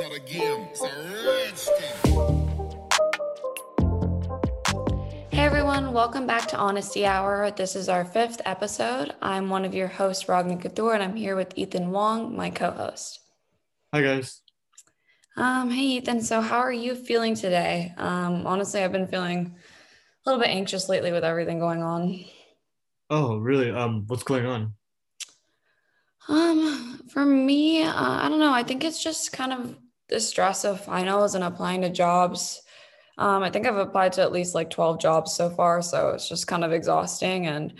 not a game, it's a rich thing. Hey everyone, welcome back to Honesty Hour. This is our fifth episode. I'm one of your hosts, Ragni Kathur, and I'm here with Ethan Wong, my co-host. Hi guys. Um, hey Ethan, so how are you feeling today? Um, honestly, I've been feeling a little bit anxious lately with everything going on. Oh, really? Um, what's going on? Um, for me, uh, I don't know. I think it's just kind of the stress of finals and applying to jobs. Um, I think I've applied to at least like 12 jobs so far, so it's just kind of exhausting and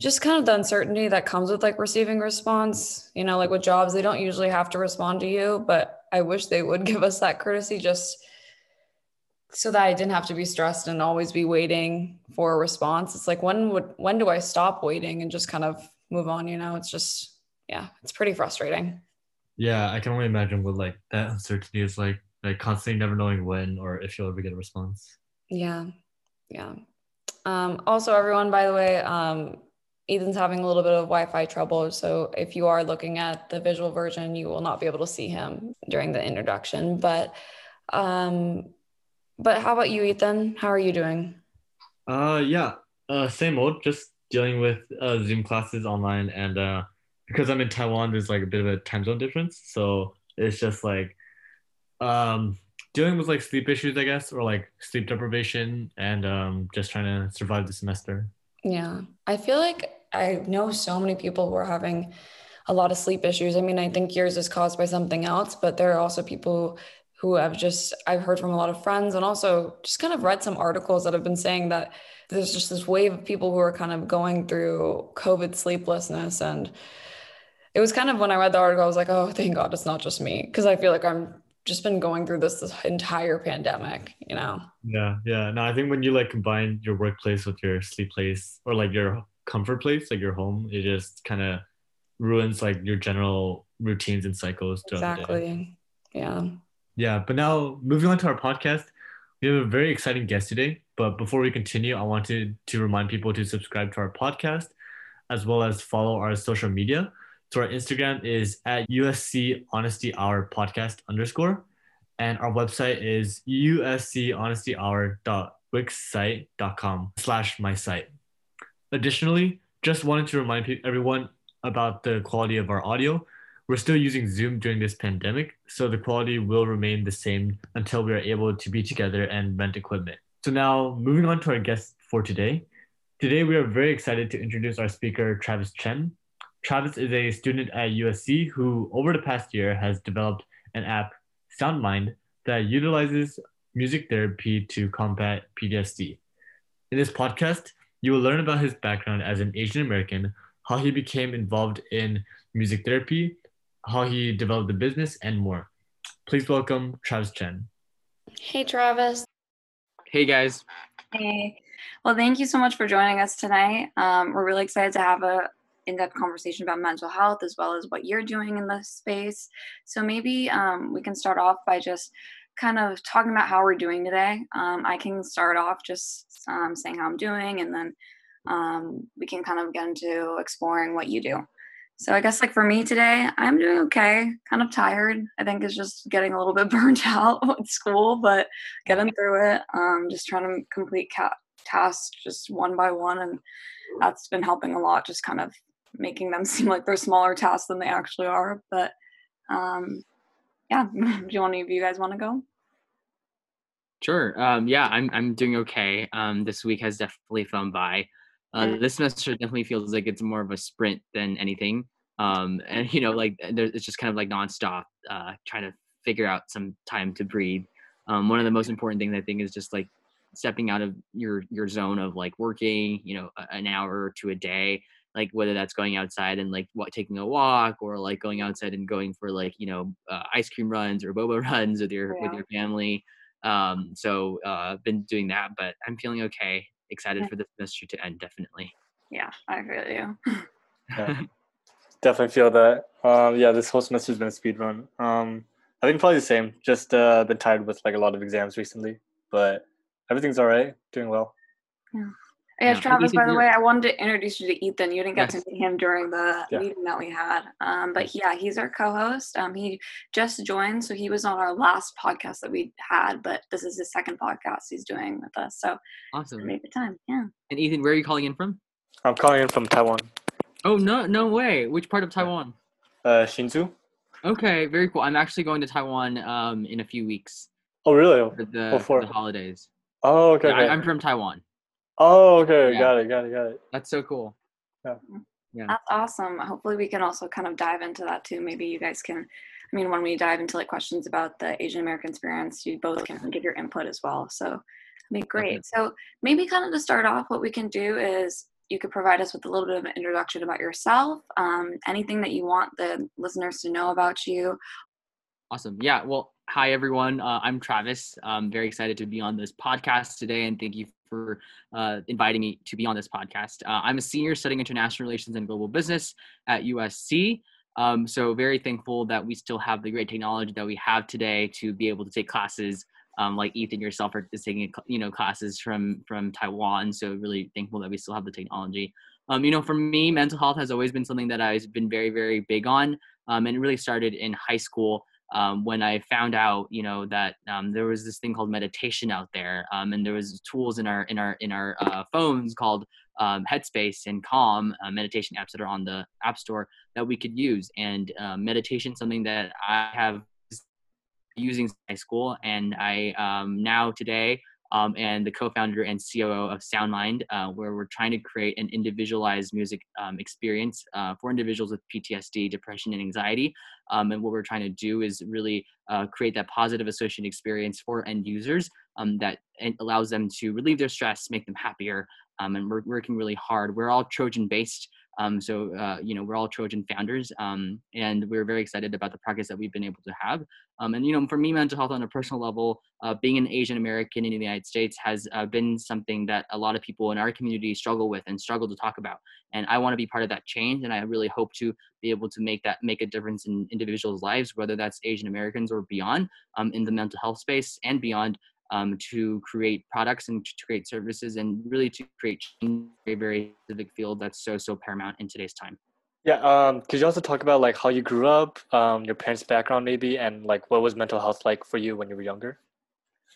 just kind of the uncertainty that comes with like receiving response. You know, like with jobs, they don't usually have to respond to you, but I wish they would give us that courtesy just so that I didn't have to be stressed and always be waiting for a response. It's like when would when do I stop waiting and just kind of move on, you know? It's just yeah, it's pretty frustrating. Yeah, I can only imagine what like that uncertainty is like, like constantly never knowing when or if you'll ever get a response. Yeah. Yeah. Um, also, everyone, by the way, um, Ethan's having a little bit of Wi-Fi trouble. So if you are looking at the visual version, you will not be able to see him during the introduction. But um, but how about you, Ethan? How are you doing? Uh, yeah, uh, same old. Just dealing with uh, Zoom classes online, and uh, because I'm in Taiwan, there's like a bit of a time zone difference. So it's just like um dealing with like sleep issues, I guess, or like sleep deprivation, and um just trying to survive the semester. Yeah. I feel like I know so many people who are having a lot of sleep issues. I mean, I think yours is caused by something else, but there are also people who have just, I've heard from a lot of friends and also just kind of read some articles that have been saying that there's just this wave of people who are kind of going through COVID sleeplessness. And it was kind of when I read the article, I was like, oh, thank God it's not just me. Cause I feel like I'm just been going through this, this entire pandemic, you know? Yeah, yeah. No, I think when you like combine your workplace with your sleep place or like your comfort place, like your home, it just kind of ruins like your general routines and cycles. throughout the day. Exactly. Yeah. Yeah, but now moving on to our podcast, we have a very exciting guest today. But before we continue, I wanted to remind people to subscribe to our podcast as well as follow our social media. So our Instagram is at USC Honesty Hour Podcast underscore, and our website is uschonestyhour.wixsite.com slash my site. Additionally, just wanted to remind everyone about the quality of our audio. We're still using Zoom during this pandemic, so the quality will remain the same until we are able to be together and rent equipment. So now, moving on to our guest for today. Today, we are very excited to introduce our speaker, Travis Chen. Travis is a student at USC who, over the past year, has developed an app, SoundMind, that utilizes music therapy to combat PTSD. In this podcast, you will learn about his background as an Asian American, how he became involved in music therapy, how he developed the business, and more. Please welcome Travis Chen. Hey, Travis. Hey guys. Hey, well, thank you so much for joining us tonight. Um, we're really excited to have a in-depth conversation about mental health as well as what you're doing in this space. So maybe um, we can start off by just kind of talking about how we're doing today. Um, I can start off just um, saying how I'm doing, and then um, we can kind of get into exploring what you do. So I guess like for me today, I'm doing okay. Kind of tired. I think it's just getting a little bit burnt out with school, but getting through it. Um, just trying to complete ca- tasks just one by one, and that's been helping a lot. Just kind of making them seem like they're smaller tasks than they actually are. But um, yeah, do you want any of you guys want to go? Sure. Um, yeah, I'm I'm doing okay. Um, this week has definitely flown by. Uh, this semester definitely feels like it's more of a sprint than anything. Um, and you know, like there, it's just kind of like nonstop, uh, trying to figure out some time to breathe. Um, one of the most important things I think is just like stepping out of your your zone of like working, you know, an hour or two a day, like whether that's going outside and like what taking a walk or like going outside and going for like you know uh, ice cream runs or boba runs with your with your family. Um, so uh, been doing that, but I'm feeling okay. Excited Yeah. for the semester to end, definitely. Yeah, I feel you. Yeah. Definitely feel that. Um, yeah, this whole semester's been a speed run. Um, I think probably the same. Just uh, been tired with like a lot of exams recently, but everything's all right. Doing well. Yeah, Yeah. Travis, by the you're- way, I wanted to introduce you to Ethan. You didn't get Yes. to meet him during the Yeah. meeting that we had. Um, but yeah, he's our co-host. Um, he just joined, so he was on our last podcast that we had, but this is his second podcast he's doing with us. So Awesome. make the time. Yeah. And Ethan, where are you calling in from? I'm calling in from Taiwan. Oh no, no way. Which part of Taiwan? Uh, Hsinchu. Okay, very cool. I'm actually going to Taiwan um in a few weeks Oh, really? for the, What for for? the holidays. Oh, okay. Yeah, I, okay. I'm from Taiwan. Oh, okay. Yeah. Got it. Got it. Got it. That's so cool. Yeah. yeah. That's awesome. Hopefully, we can also kind of dive into that too. Maybe you guys can. I mean, when we dive into like questions about the Asian American experience, you both can give your input as well. So, I mean, be great. So, maybe kind of to start off, what we can do is you could provide us with a little bit of an introduction about yourself, um, anything that you want the listeners to know about you. Awesome. Yeah. Well, hi everyone. Uh, I'm Travis. I'm very excited to be on this podcast today, and thank you for uh, inviting me to be on this podcast. Uh, I'm a senior studying international relations and global business at USC. Um, so very thankful that we still have the great technology that we have today to be able to take classes. Um, like Ethan yourself are is taking you know classes from from Taiwan. So really thankful that we still have the technology. Um, you know, for me, mental health has always been something that I've been very very big on, um, and it really started in high school um, when I found out, you know, that um, there was this thing called meditation out there, um, and there was tools in our in our in our uh, phones called um, Headspace and Calm uh, meditation apps that are on the App Store that we could use. And uh, meditation, something that I have using high school, and I um, now today um, and the co-founder and COO of SoundMind, uh, where we're trying to create an individualized music um, experience uh, for individuals with PTSD, depression, and anxiety. Um, and what we're trying to do is really uh, create that positive associated experience for end users um, that allows them to relieve their stress, make them happier. Um, and we're working really hard. We're all Trojan based. Um, so, uh, you know, we're all Trojan founders. Um, and we're very excited about the progress that we've been able to have. Um, and, you know, for me, mental health on a personal level, uh, being an Asian American in the United States has uh, been something that a lot of people in our community struggle with and struggle to talk about. And I want to be part of that change. And I really hope to be able to make that make a difference in individuals' lives, whether that's Asian Americans or beyond, um, in the mental health space and beyond, um, to create products and to create services and really to create a very, specific field that's so so paramount in today's time. Yeah. Um. Could you also talk about like how you grew up, um, your parents' background maybe, and like what was mental health like for you when you were younger?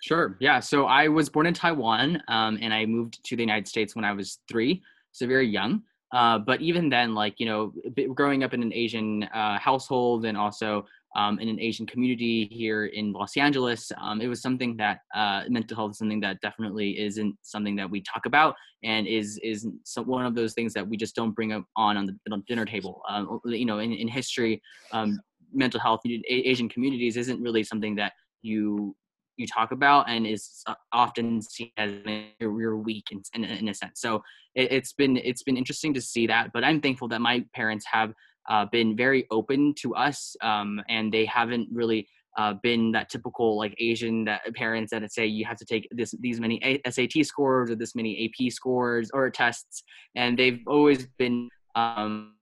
Sure. Yeah. So I was born in Taiwan, um, and I moved to the United States when I was three, so very young. Uh, but even then, like you know, growing up in an Asian uh, household and also um, in an Asian community here in Los Angeles, um, it was something that uh, mental health is something that definitely isn't something that we talk about, and is is some, one of those things that we just don't bring up on on the dinner table. Um, you know, in, in history, um, mental health in Asian communities isn't really something that you you talk about and is uh, often seen as you're weak in, in, in a sense. So it, it's been it's been interesting to see that. But I'm thankful that my parents have uh, been very open to us, um, and they haven't really uh, been that typical like Asian that parents that say you have to take this these many A- SAT scores or this many AP scores or tests, and they've always been um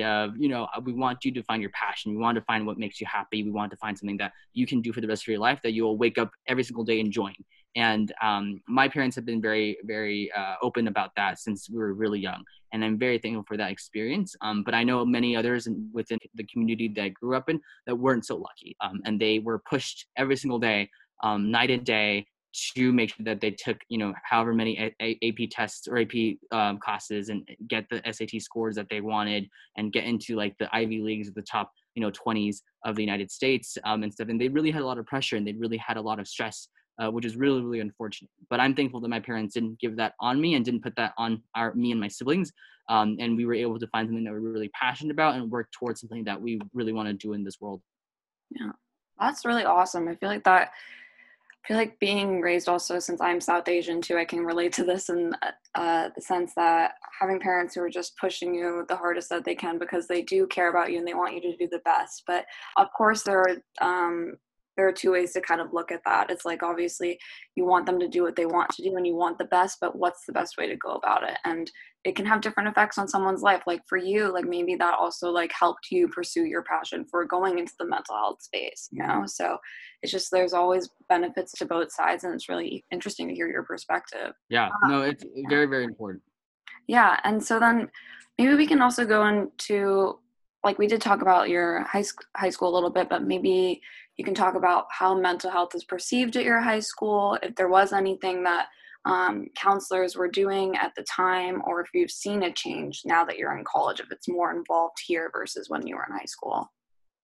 of you know we want you to find your passion. We want to find what makes you happy. We want to find something that you can do for the rest of your life that you will wake up every single day enjoying and um, my parents have been very very uh, open about that since we were really young. And i'm very thankful for that experience um, but i know many others within the community that i grew up in that weren't so lucky um, and they were pushed every single day um, night and day to make sure that they took you know however many A- A- AP tests or AP um, classes and get the SAT scores that they wanted and get into like the Ivy leagues of the top you know 20s of the United States um, and stuff. And they really had a lot of pressure and they really had a lot of stress uh, which is really really unfortunate but I'm thankful that my parents didn't give that on me and didn't put that on our me and my siblings um, and we were able to find something that we're really passionate about and work towards something that we really want to do in this world yeah That's really awesome. I feel like that. I feel like being raised also since I'm South Asian too, I can relate to this in uh, the sense that having parents who are just pushing you the hardest that they can because they do care about you and they want you to do the best. But of course, there are um, there are two ways to kind of look at that. It's like obviously you want them to do what they want to do and you want the best, but what's the best way to go about it? And it can have different effects on someone's life. Like for you like maybe that also like helped you pursue your passion for going into the mental health space you know? So it's just there's always benefits to both sides and it's really interesting to hear your perspective. Yeah, Uh, no, it's very very important. yeah. And so then maybe we can also go into like we did talk about your high, sc- high school a little bit but maybe you can talk about how mental health is perceived at your high school if there was anything that um, counselors were doing at the time or if you've seen a change now that you're in college if it's more involved here versus when you were in high school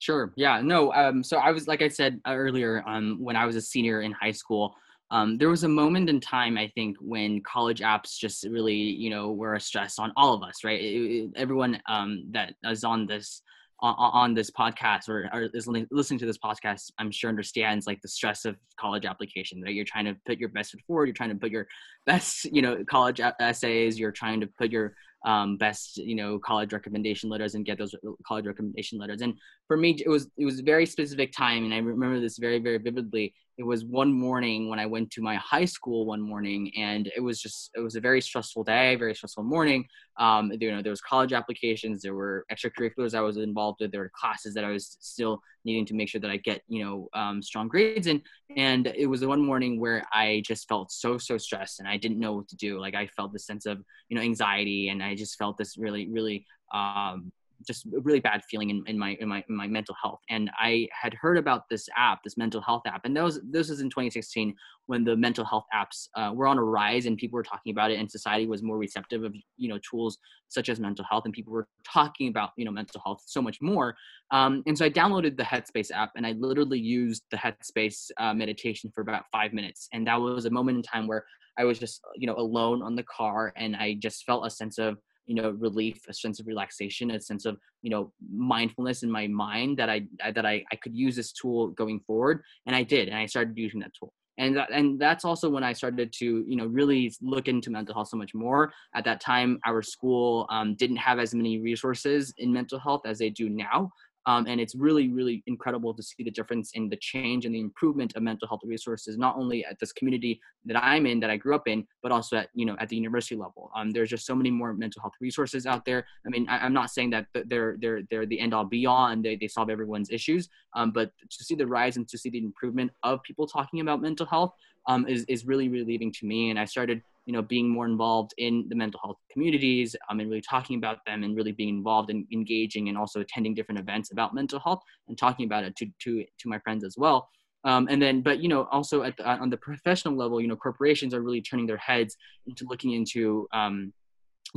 Sure. Yeah. No. Um. So I was like I said uh, earlier. Um. When I was a senior in high school, um, there was a moment in time I think when college apps just really, you know, were a stress on all of us, right? It- it- everyone um that is on this on, this podcast or, is listening to this podcast, I'm sure understands like the stress of college application. Right? You're trying to put your best foot forward. You're trying to put your best, you know, college essays. You're trying to put your um, best, you know, college recommendation letters and get those college recommendation letters. And for me it was it was a very specific time and i remember this very very vividly it was one morning when i went to my high school one morning and it was just it was a very stressful day very stressful morning. Um you know there was college applications there were extracurriculars i was involved with there were classes that i was still needing to make sure that i get you know um, strong grades in. And it was the one morning where i just felt so so stressed and i didn't know what to do. Like i felt this sense of you know anxiety and i just felt this really really um just a really bad feeling in, in my in my in my mental health. And I had heard about this app, this mental health app, and was this was in 2016 when the mental health apps uh, were on a rise and people were talking about it, and society was more receptive of you know tools such as mental health, and people were talking about you know mental health so much more. Um, and so I downloaded the Headspace app, and I literally used the Headspace uh, meditation for about five minutes, and that was a moment in time where I was just you know alone on the car, and I just felt a sense of you know relief a sense of relaxation a sense of you know mindfulness in my mind that i that i, I could use this tool going forward and i did and i started using that tool. And that, and that's also when i started to you know really look into mental health so much more. At that time our school um, didn't have as many resources in mental health as they do now um, and it's really really incredible to see the difference in the change and the improvement of mental health resources not only at this community that i'm in that i grew up in but also at you know at the university level. Um, there's just so many more mental health resources out there. I mean I, i'm not saying that they're they're they're the end all be all and they, they solve everyone's issues um, but to see the rise and to see the improvement of people talking about mental health um, is, is really relieving to me. And i started you know being more involved in the mental health communities um, and really talking about them and really being involved and engaging and also attending different events about mental health and talking about it to to to my friends as well. Um, and then but you know also at the, on the professional level you know corporations are really turning their heads into looking into um,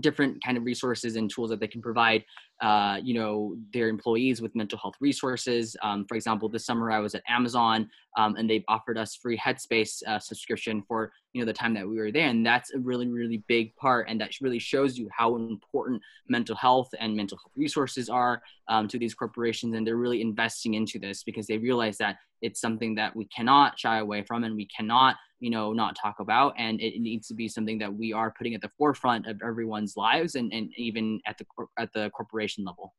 different kind of resources and tools that they can provide uh, you know their employees with mental health resources. Um, for example this summer i was at amazon um, and they've offered us free headspace uh, subscription for you know the time that we were there and that's a really really big part and that really shows you how important mental health and mental health resources are um, to these corporations and they're really investing into this because they realize that it's something that we cannot shy away from and we cannot you know not talk about and it needs to be something that we are putting at the forefront of everyone's lives and, and even at the at the corporation level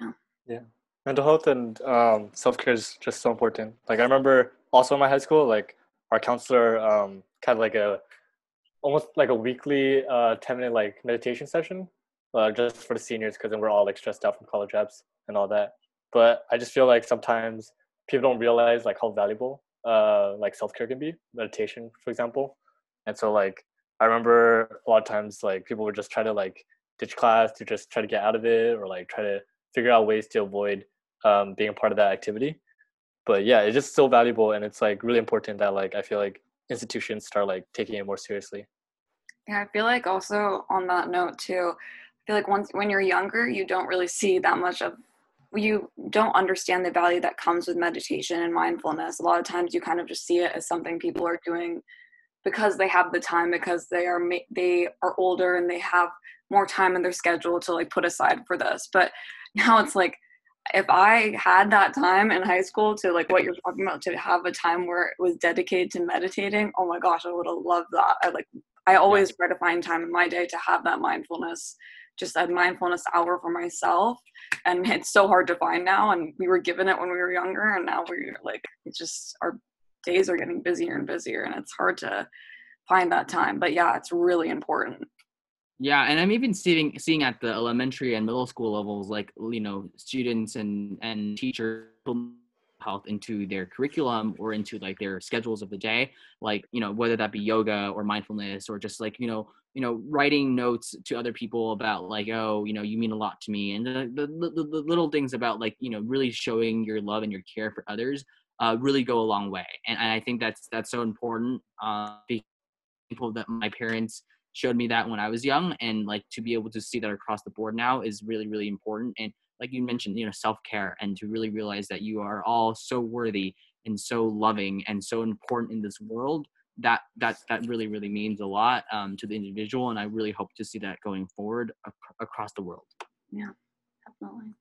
Yeah. Yeah. mental health and um, self-care is just so important like i remember also in my high school like our counselor um, kind of like a almost like a weekly uh, 10 minute like meditation session uh, just for the seniors because then we're all like stressed out from college apps and all that but i just feel like sometimes people don't realize like how valuable uh, like self-care can be meditation for example. And so like i remember a lot of times like people would just try to like ditch class to just try to get out of it or like try to figure out ways to avoid um, being a part of that activity. But yeah it's just so valuable and it's like really important that like i feel like institutions start like taking it more seriously. Yeah, I feel like also on that note too, I feel like once when you're younger, you don't really see that much of you don't understand the value that comes with meditation and mindfulness. A lot of times you kind of just see it as something people are doing because they have the time because they are they are older and they have more time in their schedule to like put aside for this. But now it's like if I had that time in high school to like what you're talking about to have a time where it was dedicated to meditating, oh my gosh, I would have loved that. I like I always try to find time in my day to have that mindfulness, just a mindfulness hour for myself. And it's so hard to find now. And we were given it when we were younger, and now we're like, it's just our days are getting busier and busier, and it's hard to find that time. But yeah, it's really important. Yeah, and I'm even seeing seeing at the elementary and middle school levels, like you know, students and and teachers health into their curriculum or into like their schedules of the day like you know whether that be yoga or mindfulness or just like you know you know writing notes to other people about like oh you know you mean a lot to me and the, the, the, the little things about like you know really showing your love and your care for others uh, really go a long way and, and i think that's that's so important uh, people that my parents showed me that when i was young and like to be able to see that across the board now is really really important and like you mentioned you know self-care and to really realize that you are all so worthy and so loving and so important in this world that that that really really means a lot um, to the individual and i really hope to see that going forward ac- across the world yeah definitely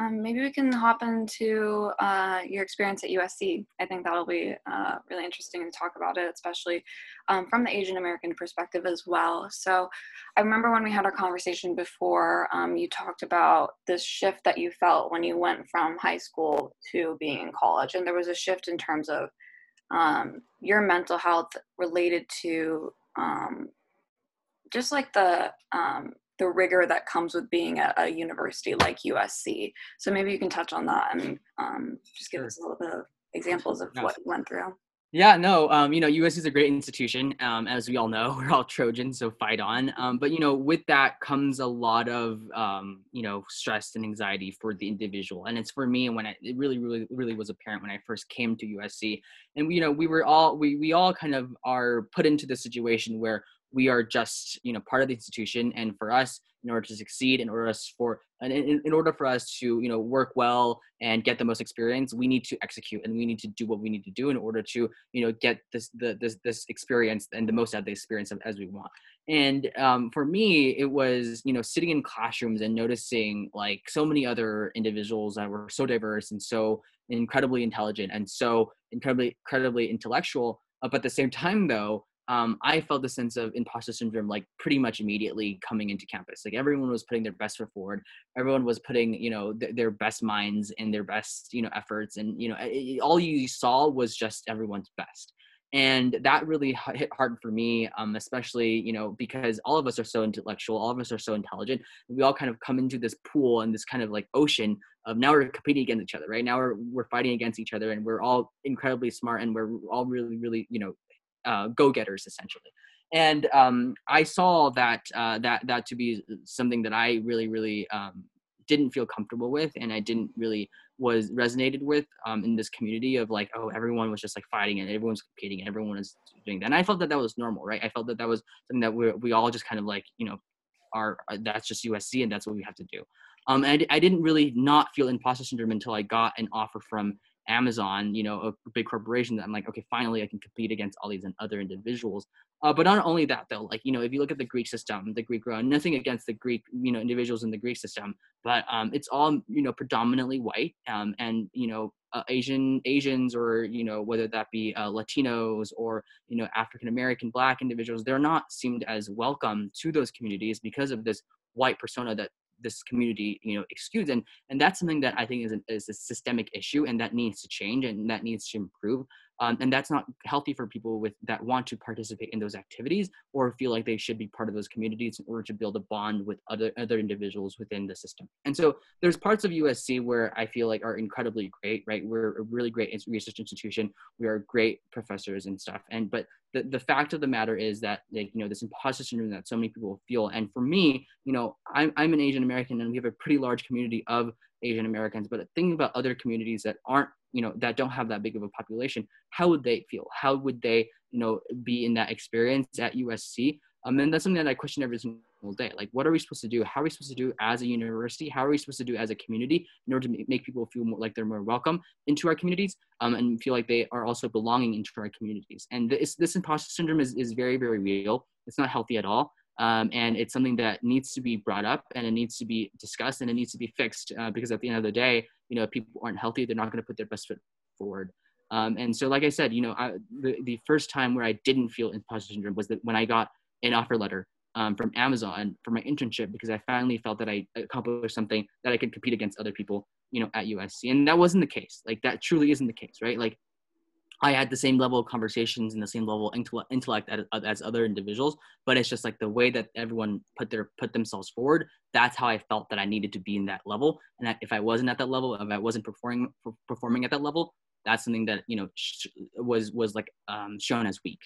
um, maybe we can hop into uh, your experience at USC. I think that'll be uh, really interesting to talk about it, especially um, from the Asian American perspective as well. So, I remember when we had our conversation before, um, you talked about this shift that you felt when you went from high school to being in college, and there was a shift in terms of um, your mental health related to um, just like the um, the rigor that comes with being at a university like USC. So maybe you can touch on that and um, just give us a little bit of examples of what you went through. Yeah, no, um, you know, USC is a great institution. Um, as we all know, we're all Trojans, so fight on. Um, but you know, with that comes a lot of um, you know stress and anxiety for the individual, and it's for me. And when I, it really, really, really was apparent when I first came to USC, and you know, we were all we we all kind of are put into the situation where we are just you know part of the institution and for us in order to succeed in order us for in, in order for us to you know work well and get the most experience we need to execute and we need to do what we need to do in order to you know get this the, this this experience and the most out of the experience as we want. And um, for me it was you know sitting in classrooms and noticing like so many other individuals that were so diverse and so incredibly intelligent and so incredibly incredibly intellectual uh, but at the same time though um, I felt a sense of imposter syndrome like pretty much immediately coming into campus. Like everyone was putting their best foot forward. Everyone was putting, you know, th- their best minds and their best, you know, efforts. And, you know, it, all you saw was just everyone's best. And that really hit hard for me, um, especially, you know, because all of us are so intellectual, all of us are so intelligent. We all kind of come into this pool and this kind of like ocean of now we're competing against each other, right? Now we're, we're fighting against each other and we're all incredibly smart and we're all really, really, you know, uh, go-getters essentially and um, I saw that uh, that that to be something that I really really um, didn't feel comfortable with, and I didn't really was resonated with um, in this community of like oh everyone was just like fighting and everyone's competing and everyone is doing that, and I felt that that was normal, right? I felt that that was something that we we all just kind of like you know are uh, that's just USC and that's what we have to do. Um, and I, I didn't really not feel imposter syndrome until I got an offer from Amazon, you know, a big corporation that I'm like, okay, finally I can compete against all these and other individuals. Uh, but not only that though, like, you know, if you look at the Greek system, the Greek, uh, nothing against the Greek, you know, individuals in the Greek system, but um, it's all, you know, predominantly white um, and, you know, uh, Asian Asians or, you know, whether that be uh, Latinos or, you know, African-American, black individuals, they're not seemed as welcome to those communities because of this white persona that this community you know excuse and and that's something that i think is, is a systemic issue and that needs to change and that needs to improve um, and that's not healthy for people with that want to participate in those activities or feel like they should be part of those communities in order to build a bond with other other individuals within the system. And so there's parts of usc where i feel like are incredibly great right? We're a really great research institution. We are great professors and stuff. And but the, the fact of the matter is that like you know this imposter syndrome that so many people feel. And for me you know i'm, I'm an asian american and we have a pretty large community of asian americans. But thinking about other communities that aren't you know that don't have that big of a population how would they feel? How would they you know be in that experience at usc um, and that's something that i question every single day. Like what are we supposed to do? How are we supposed to do as a university? How are we supposed to do as a community in order to make people feel more like they're more welcome into our communities um, and feel like they are also belonging into our communities? And this, this imposter syndrome is, is very very real. It's not healthy at all um, and it's something that needs to be brought up and it needs to be discussed and it needs to be fixed uh, because at the end of the day you know if people aren't healthy they're not going to put their best foot forward. Um, and so like i said you know I, the, the first time where i didn't feel imposter syndrome was that when i got an offer letter um, from amazon for my internship because i finally felt that i accomplished something that i could compete against other people you know at usc and that wasn't the case. Like that truly isn't the case right? Like I had the same level of conversations and the same level of intellect, as, other individuals, but it's just like the way that everyone put their put themselves forward. That's how I felt that I needed to be in that level. And if I wasn't at that level, if I wasn't performing performing at that level, that's something that you know was was like um, shown as weak.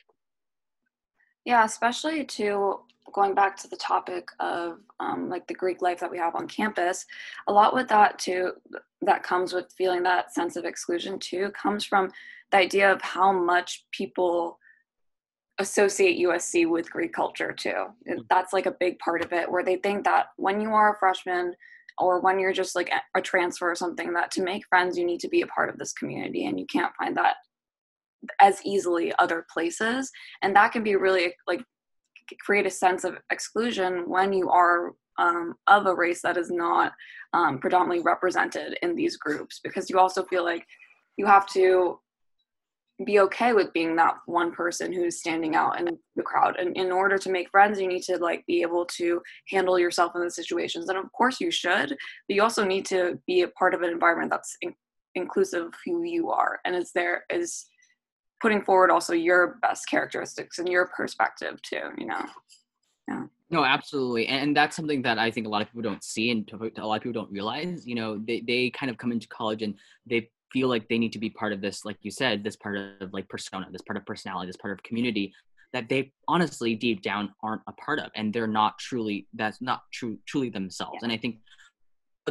Yeah, especially to going back to the topic of um, like the Greek life that we have on campus, a lot with that too, that comes with feeling that sense of exclusion too, comes from the idea of how much people associate USC with Greek culture too. That's like a big part of it, where they think that when you are a freshman or when you're just like a transfer or something, that to make friends, you need to be a part of this community and you can't find that as easily other places. And that can be really like create a sense of exclusion when you are um, of a race that is not um, predominantly represented in these groups because you also feel like you have to be okay with being that one person who's standing out in the crowd. And in order to make friends you need to like be able to handle yourself in the situations. And of course you should but you also need to be a part of an environment that's in- inclusive of who you are. And is there is putting forward also your best characteristics and your perspective too you know? Yeah. No absolutely and that's something that i think a lot of people don't see and a lot of people don't realize you know they, they kind of come into college and they feel like they need to be part of this like you said this part of like persona this part of personality this part of community that they honestly deep down aren't a part of and they're not truly that's not true truly themselves. Yeah. and i think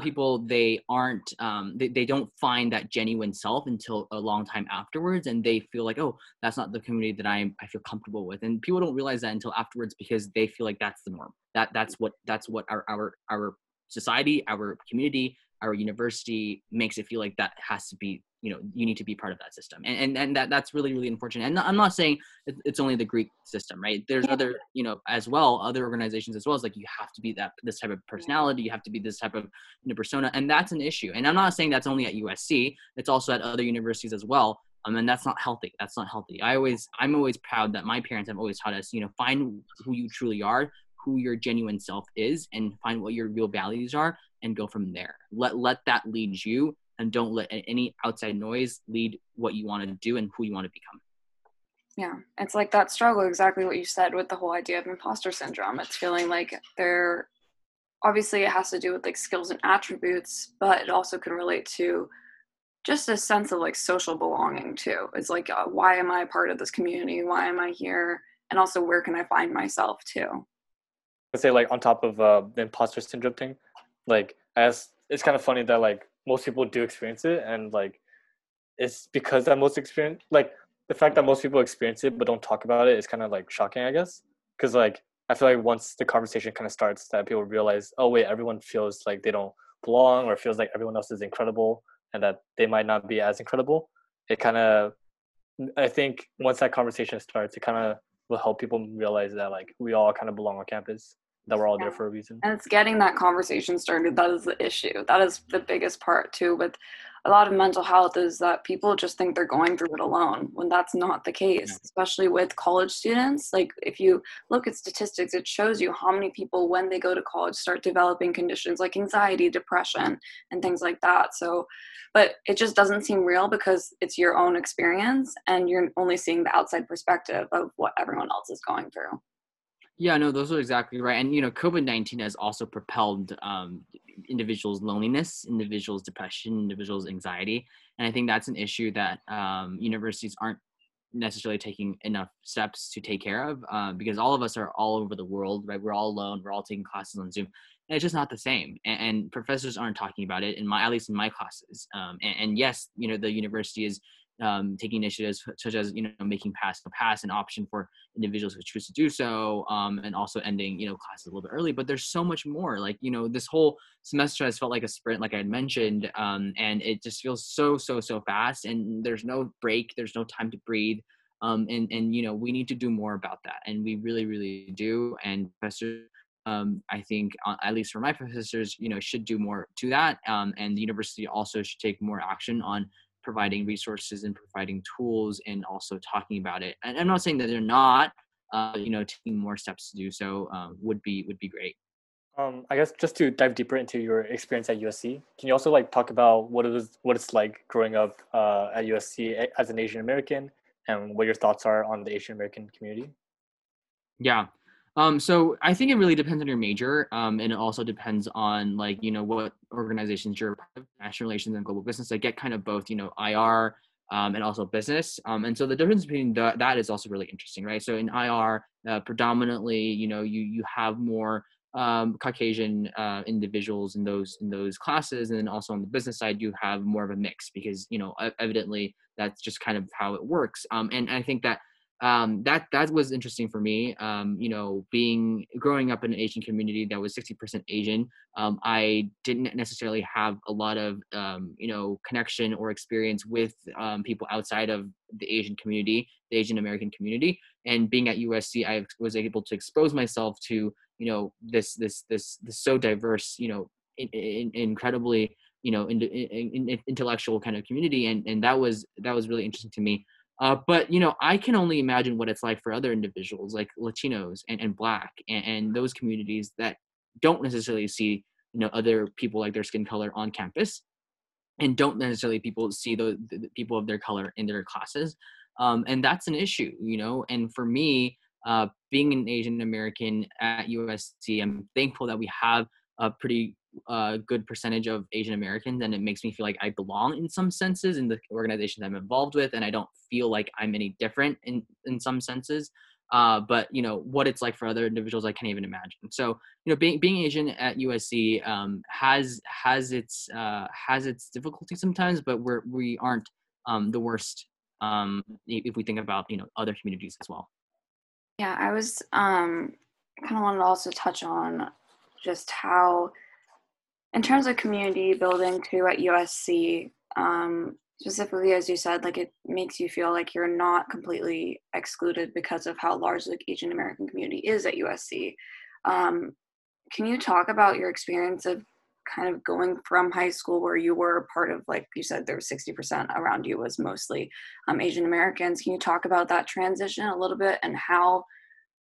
people they aren't um, they, they don't find that genuine self until a long time afterwards and they feel like oh that's not the community that i i feel comfortable with. And people don't realize that until afterwards because they feel like that's the norm. That that's what that's what our our our society our community our university makes it feel like that has to be you know you need to be part of that system. And and, and that that's really really unfortunate. And i'm not saying it's only the greek system right? There's other you know as well other organizations as well as like you have to be that this type of personality you have to be this type of you know, persona and that's an issue. And i'm not saying that's only at usc it's also at other universities as well. Um, and that's not healthy that's not healthy. I always i'm always proud that my parents have always taught us you know find who you truly are who your genuine self is and find what your real values are and go from there. Let let that lead you and don't let any outside noise lead what you want to do and who you want to become. Yeah, it's like that struggle, exactly what you said with the whole idea of imposter syndrome. It's feeling like they're obviously it has to do with like skills and attributes, but it also can relate to just a sense of like social belonging too. It's like, uh, why am I part of this community? Why am I here? And also, where can I find myself too? I'd say like on top of uh, the imposter syndrome thing, like as it's kind of funny that like most people do experience it and like it's because that most experience like the fact that most people experience it but don't talk about it is kind of like shocking i guess. Because like i feel like once the conversation kind of starts that people realize oh wait everyone feels like they don't belong or feels like everyone else is incredible and that they might not be as incredible. It kind of i think once that conversation starts it kind of will help people realize that like we all kind of belong on campus that we're all yeah. there for a reason. And it's getting that conversation started. That is the issue. That is the biggest part too with a lot of mental health is that people just think they're going through it alone when that's not the case, yeah. especially with college students. Like if you look at statistics, it shows you how many people when they go to college start developing conditions like anxiety, depression, and things like that. So but it just doesn't seem real because it's your own experience and you're only seeing the outside perspective of what everyone else is going through. Yeah, no, those are exactly right. And you know, COVID nineteen has also propelled um, individuals' loneliness, individuals' depression, individuals' anxiety, and I think that's an issue that um, universities aren't necessarily taking enough steps to take care of uh, because all of us are all over the world, right? We're all alone. We're all taking classes on Zoom. And it's just not the same, and, and, professors aren't talking about it in my, at least in my classes. Um, and, and yes, you know, the university is um, taking initiatives such as you know making pass no pass an option for individuals who choose to do so um, and also ending you know classes a little bit early but there's so much more like you know this whole semester has felt like a sprint like i had mentioned um, and it just feels so so so fast and there's no break there's no time to breathe um, and and you know we need to do more about that and we really really do and professors um, I think, uh, at least for my professors, you know, should do more to that. Um, and the university also should take more action on providing resources and providing tools and also talking about it. And I'm not saying that they're not, uh, you know, taking more steps to do so um, would be would be great. Um, I guess just to dive deeper into your experience at USC, can you also like talk about what it was, what it's like growing up uh, at USC as an Asian American, and what your thoughts are on the Asian American community? Yeah. Um, so I think it really depends on your major, um, and it also depends on like you know what organizations you're part of, national relations and global business. I get kind of both, you know, IR um, and also business. Um, and so the difference between that is also really interesting, right? So in IR, uh, predominantly, you know, you you have more um, Caucasian uh, individuals in those in those classes, and then also on the business side, you have more of a mix because you know evidently that's just kind of how it works. Um, and I think that um, that that was interesting for me. Um, you know, being growing up in an Asian community that was 60% Asian, um, I didn't necessarily have a lot of um, you know connection or experience with um, people outside of the Asian community, the Asian American community. And being at USC, I was able to expose myself to you know this this this this so diverse, you know, in, in, incredibly you know in, in, intellectual kind of community, and and that was that was really interesting to me. Uh, but you know, I can only imagine what it's like for other individuals, like Latinos and, and Black, and, and those communities that don't necessarily see you know other people like their skin color on campus, and don't necessarily people see the, the people of their color in their classes, um, and that's an issue, you know. And for me, uh, being an Asian American at USC, I'm thankful that we have a pretty a good percentage of Asian Americans, and it makes me feel like I belong in some senses in the organizations I'm involved with, and I don't feel like I'm any different in in some senses. Uh, but you know what it's like for other individuals, I can't even imagine. So you know, being being Asian at USC um, has has its uh, has its difficulty sometimes, but we're we aren't um, the worst um, if we think about you know other communities as well. Yeah, I was um, kind of wanted to also touch on just how in terms of community building too at USC, um, specifically as you said, like it makes you feel like you're not completely excluded because of how large the Asian American community is at USC. Um, can you talk about your experience of kind of going from high school where you were part of like you said there was 60% around you was mostly um, asian americans can you talk about that transition a little bit and how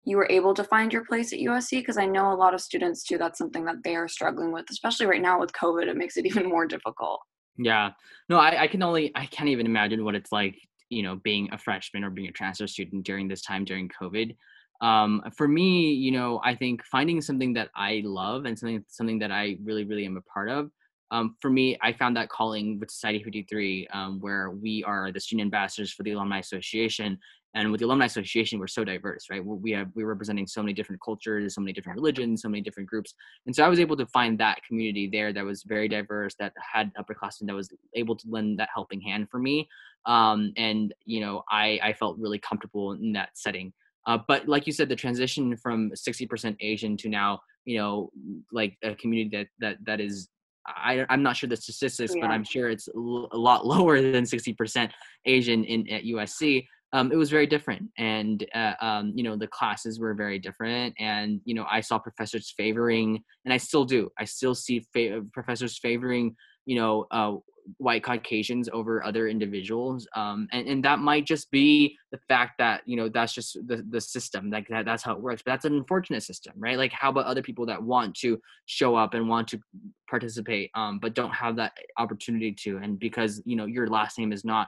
you were able to find your place at USC? Because I know a lot of students too, that's something that they are struggling with, especially right now with COVID. It makes it even more difficult. Yeah. No, I, I can only, I can't even imagine what it's like, you know, being a freshman or being a transfer student during this time during COVID. Um, for me, you know, I think finding something that I love and something, something that I really, really am a part of um, for me, I found that calling with Society 53, um, where we are the student ambassadors for the Alumni Association, and with the alumni association we're so diverse right? We have we're representing so many different cultures so many different religions so many different groups. And so i was able to find that community there that was very diverse that had upperclassmen that was able to lend that helping hand for me. Um, and you know i i felt really comfortable in that setting. Uh, but like you said the transition from 60% asian to now you know like a community that that that is I, I'm not sure the statistics, yeah. but I'm sure it's a lot lower than 60% Asian in at USC um, it was very different and uh, um, you know the classes were very different and you know i saw professors favoring and i still do i still see fa- professors favoring you know uh, white caucasians over other individuals um, and, and that might just be the fact that you know that's just the, the system like that, that's how it works but that's an unfortunate system right? Like how about other people that want to show up and want to participate um, but don't have that opportunity to and because you know your last name is not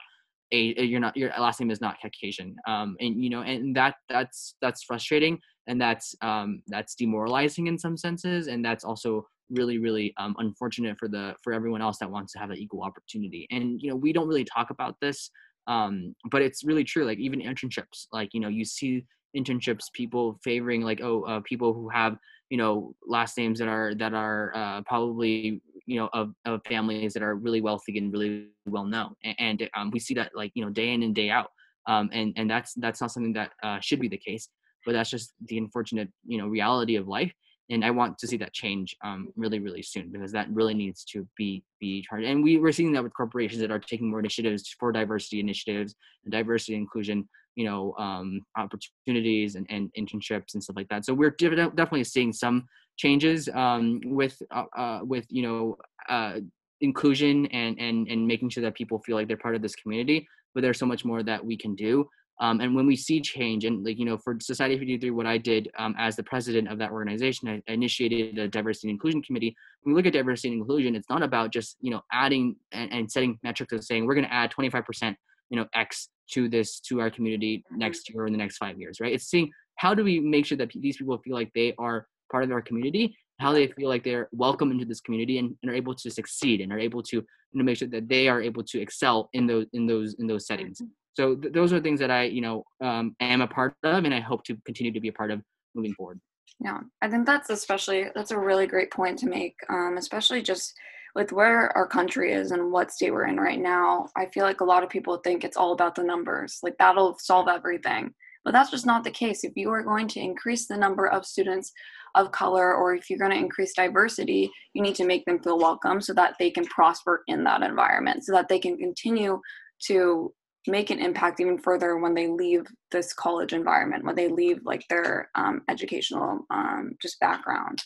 a you're not your last name is not Caucasian. Um, and you know, and that that's that's frustrating and that's um, that's demoralizing in some senses, and that's also really really um, unfortunate for the for everyone else that wants to have an equal opportunity. And you know, we don't really talk about this, um, but it's really true. Like even internships, like you know, you see internships people favoring like oh uh, people who have you know last names that are that are uh, probably you know of, of families that are really wealthy and really well known and, and um, we see that like you know day in and day out um, and and that's that's not something that uh, should be the case but that's just the unfortunate you know reality of life and i want to see that change um, really really soon because that really needs to be be charged and we, we're seeing that with corporations that are taking more initiatives for diversity initiatives and diversity inclusion you know um, opportunities and, and internships and stuff like that so we're definitely seeing some changes um, with uh, uh, with you know uh, inclusion and and and making sure that people feel like they're part of this community but there's so much more that we can do Um, and when we see change, and like you know, for Society 53, what I did um, as the president of that organization, I, initiated a diversity and inclusion committee. When we look at diversity and inclusion, it's not about just you know adding and, and setting metrics of saying we're going to add 25% you know X to this to our community next year or in the next five years, right? It's seeing how do we make sure that these people feel like they are part of our community how they feel like they're welcome into this community and, and are able to succeed and are able to you know, make sure that they are able to excel in those in those in those settings Mm-hmm. so th- those are things that i you know um, am a part of and i hope to continue to be a part of moving forward Yeah, I think that's especially that's a really great point to make, um, especially just with where our country is and what state we're in right now. I feel like a lot of people think it's all about the numbers, like that'll solve everything. But that's just not the case. If you are going to increase the number of students of color, or if you're going to increase diversity, you need to make them feel welcome so that they can prosper in that environment, so that they can continue to make an impact even further when they leave this college environment when they leave like their um, educational um, just background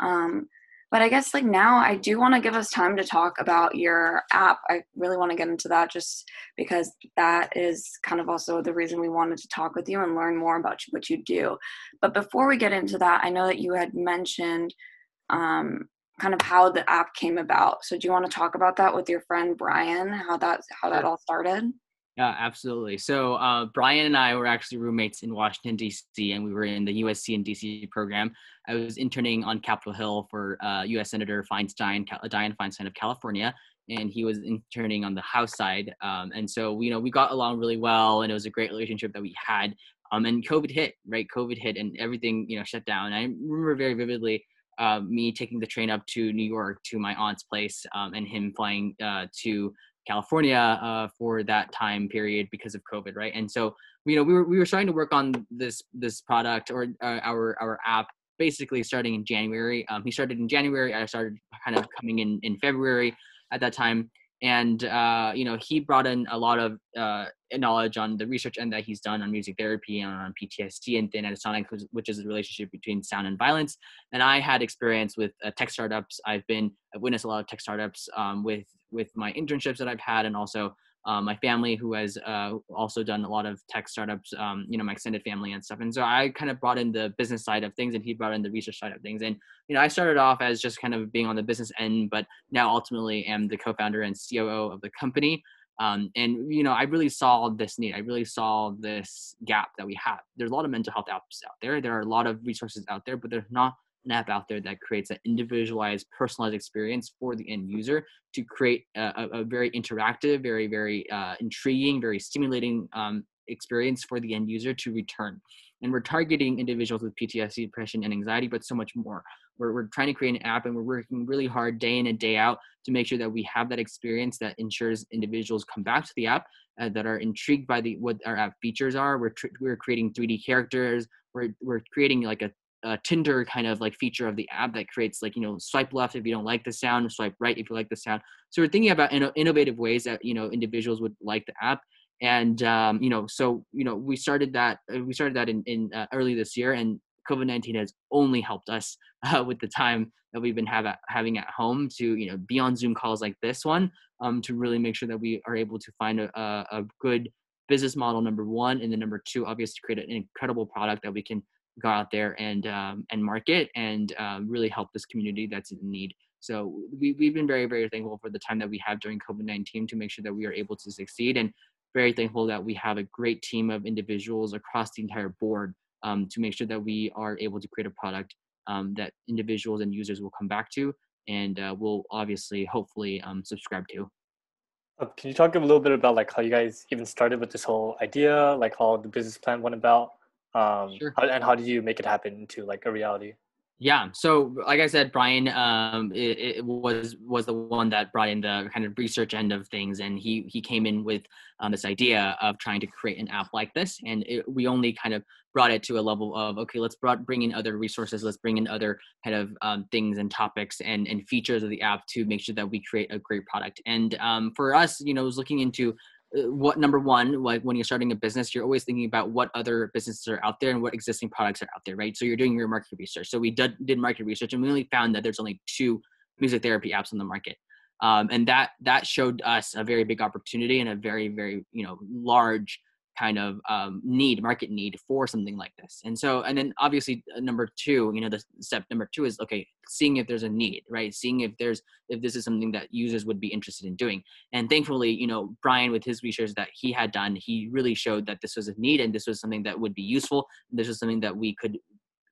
um, but i guess like now i do want to give us time to talk about your app. I really want to get into that just because that is kind of also the reason we wanted to talk with you and learn more about what you do. But before we get into that i know that you had mentioned um, kind of how the app came about. So do you want to talk about that with your friend brian how that how that all started Yeah, absolutely. So uh, Brian and I were actually roommates in Washington D.C. and we were in the USC and D.C. program. I was interning on Capitol Hill for uh, U.S. Senator Feinstein, Cal- Dianne Feinstein of California, and he was interning on the House side. Um, and so you know we got along really well, and it was a great relationship that we had. Um, and COVID hit, right? COVID hit, and everything you know shut down. I remember very vividly uh, me taking the train up to New York to my aunt's place, um, and him flying uh, to California uh, for that time period because of COVID, right? And so, you know, we were we were starting to work on this this product or uh, our our app basically starting in January. Um, he started in January. I started kind of coming in in February at that time, and uh, you know, he brought in a lot of uh, knowledge on the research end that he's done on music therapy and on PTSD and then Sonic, which is the relationship between sound and violence. And I had experience with uh, tech startups. I've been I've witnessed a lot of tech startups um, with with my internships that I've had, and also um, my family who has uh, also done a lot of tech startups. Um, you know, my extended family and stuff. And so I kind of brought in the business side of things, and he brought in the research side of things. And you know, I started off as just kind of being on the business end, but now ultimately am the co-founder and COO of the company. Um, and you know, I really saw this need. I really saw this gap that we have. There's a lot of mental health apps out there. There are a lot of resources out there, but there's not an app out there that creates an individualized, personalized experience for the end user to create a, a, very interactive, very, very uh, intriguing, very stimulating um, experience for the end user to return. And we're targeting individuals with PTSD, depression, and anxiety, but so much more. We're, we're trying to create an app and we're working really hard day in and day out to make sure that we have that experience that ensures individuals come back to the app uh, that are intrigued by the what our app features are. We're, tr- we're creating 3D characters. We're, we're creating like a a Tinder kind of like feature of the app that creates like you know swipe left if you don't like the sound, swipe right if you like the sound. So we're thinking about inno- innovative ways that you know individuals would like the app, and um, you know so you know we started that uh, we started that in, in uh, early this year, and COVID nineteen has only helped us uh, with the time that we've been have at, having at home to you know be on Zoom calls like this one um, to really make sure that we are able to find a, a, a good business model number one and then number two obviously to create an incredible product that we can go out there and um, and market and um, really help this community that's in need. So we, we've been very, very thankful for the time that we have during COVID-19 to make sure that we are able to succeed and very thankful that we have a great team of individuals across the entire board um, to make sure that we are able to create a product um, that individuals and users will come back to and uh, will obviously, hopefully um, subscribe to. Uh, can you talk a little bit about like how you guys even started with this whole idea, like how the business plan went about? Um Sure. how, and how did you make it happen into like a reality Yeah. So, like I said, Brian um, it, it was was the one that brought in the kind of research end of things, and he he came in with um, this idea of trying to create an app like this, and it, we only kind of brought it to a level of okay, let's brought, bring in other resources, let's bring in other kind of um, things and topics and and features of the app to make sure that we create a great product. And um, for us, you know, was looking into what number one like when you're starting a business you're always thinking about what other businesses are out there and what existing products are out there right? So you're doing your market research. So we did, did market research and we only found that there's only two music therapy apps on the market. Um, and that that showed us a very big opportunity and a very very you know large kind of um, need market need for something like this. And so and then obviously uh, number two you know the step number two is okay seeing if there's a need right? Seeing if there's if this is something that users would be interested in doing. And thankfully you know brian with his research that he had done he really showed that this was a need and this was something that would be useful. This was something that we could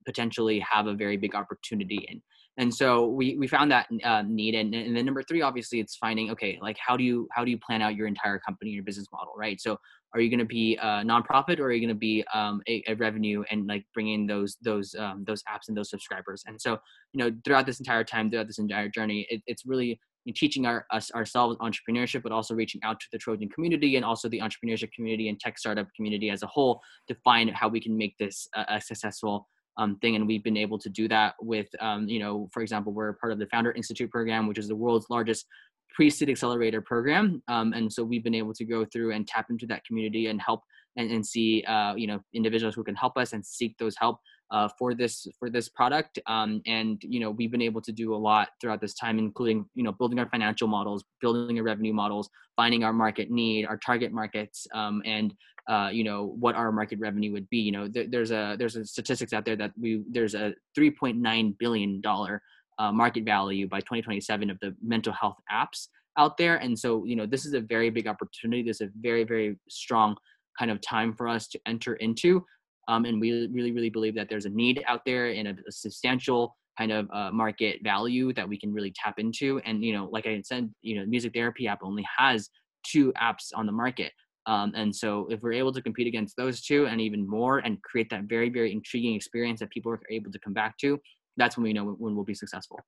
potentially have a very big opportunity in. And so we we found that uh, need. And, and then number three obviously it's finding okay like how do you how do you plan out your entire company your business model right? So are you going to be a nonprofit or are you going to be um, a, a, revenue and like bring in those those um, those apps and those subscribers? And so you know throughout this entire time throughout this entire journey it, it's really teaching our, us ourselves entrepreneurship but also reaching out to the trojan community and also the entrepreneurship community and tech startup community as a whole to find how we can make this a, a successful um, thing. And we've been able to do that with um, you know for example we're part of the founder institute program which is the world's largest pre-seed accelerator program um, and so we've been able to go through and tap into that community and help and, and see uh, you know individuals who can help us and seek those help uh, for this for this product. Um, and you know we've been able to do a lot throughout this time including you know building our financial models building our revenue models finding our market need our target markets um, and uh, you know what our market revenue would be. You know th- there's a there's a statistics out there that we there's a 3.9 billion dollar uh, market value by 2027 of the mental health apps out there. And so you know this is a very big opportunity. This is a very very strong kind of time for us to enter into um, and we really really believe that there's a need out there and a, a substantial kind of uh, market value that we can really tap into. And you know like i said you know music therapy app only has two apps on the market. Um, and so if we're able to compete against those two and even more and create that very, very intriguing experience that people are able to come back to, that's when we know when we'll be successful.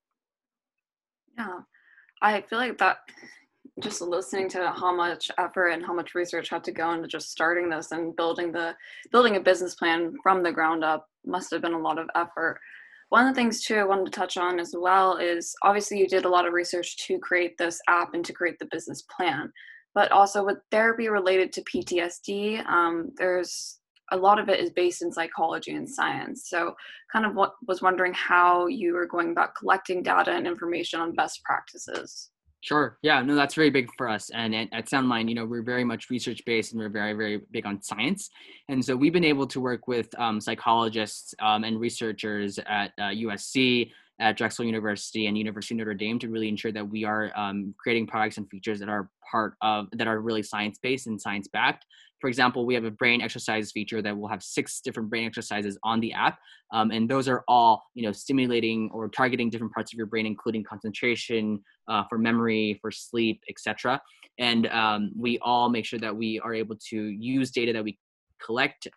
Yeah. I feel like that just listening to how much effort and how much research had to go into just starting this and building the building a business plan from the ground up must have been a lot of effort. One of the things too I wanted to touch on as well is obviously you did a lot of research to create this app and to create the business plan but also with therapy related to PTSD, um, there's a lot of it is based in psychology and science. So, kind of what was wondering how you were going about collecting data and information on best practices. Sure. Yeah. No, that's very big for us. And at, at SoundMind, you know, we're very much research based and we're very, very big on science. And so we've been able to work with um, psychologists um, and researchers at uh, USC, at Drexel University and University of Notre Dame to really ensure that we are um, creating products and features that are part of that are really science based and science backed. For example, we have a brain exercise feature that will have six different brain exercises on the app, um, and those are all you know stimulating or targeting different parts of your brain, including concentration, uh, for memory, for sleep, etc. And um, we all make sure that we are able to use data that we collect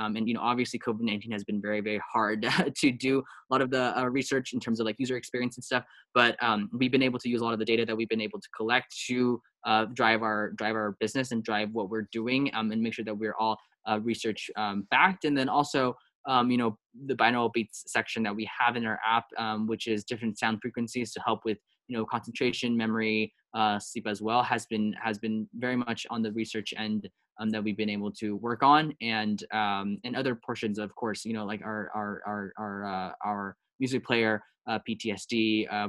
um, and you know, obviously, COVID nineteen has been very, very hard to do a lot of the uh, research in terms of like user experience and stuff. But um, we've been able to use a lot of the data that we've been able to collect to uh, drive our drive our business and drive what we're doing, um, and make sure that we're all uh, research um, backed. And then also, um, you know, the binaural beats section that we have in our app, um, which is different sound frequencies to help with you know concentration, memory, uh, sleep as well, has been has been very much on the research end um, that we've been able to work on, and um, and other portions, of course, you know, like our our our our uh, our music player uh, PTSD uh,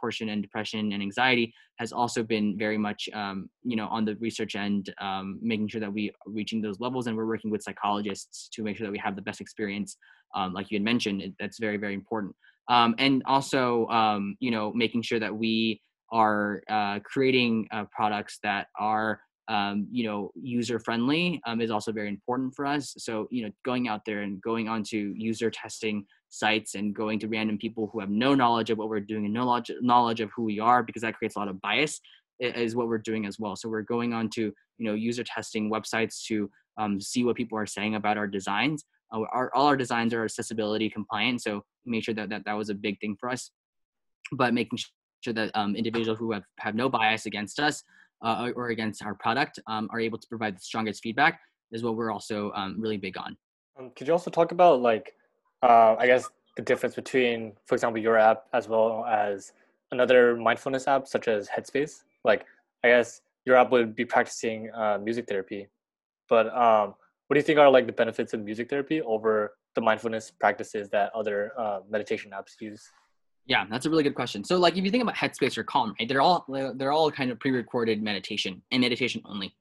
portion and depression and anxiety has also been very much um, you know on the research end, um, making sure that we are reaching those levels, and we're working with psychologists to make sure that we have the best experience. Um, like you had mentioned, it, that's very very important, um, and also um, you know making sure that we are uh, creating uh, products that are um, you know, user friendly um, is also very important for us. So, you know, going out there and going onto user testing sites and going to random people who have no knowledge of what we're doing and no knowledge, knowledge of who we are, because that creates a lot of bias, is what we're doing as well. So we're going on to, you know, user testing websites to um, see what people are saying about our designs. Uh, our, all our designs are accessibility compliant. So make sure that, that that was a big thing for us. But making sure that um, individuals who have, have no bias against us uh, or against our product um, are able to provide the strongest feedback is what we're also um, really big on. Um, could you also talk about like, uh, I guess the difference between, for example, your app as well as another mindfulness app such as Headspace? Like, I guess your app would be practicing uh, music therapy, but um, what do you think are like the benefits of music therapy over the mindfulness practices that other uh, meditation apps use? Yeah, that's a really good question. So like if you think about Headspace or Calm, right? They're all they're all kind of pre-recorded meditation and meditation only.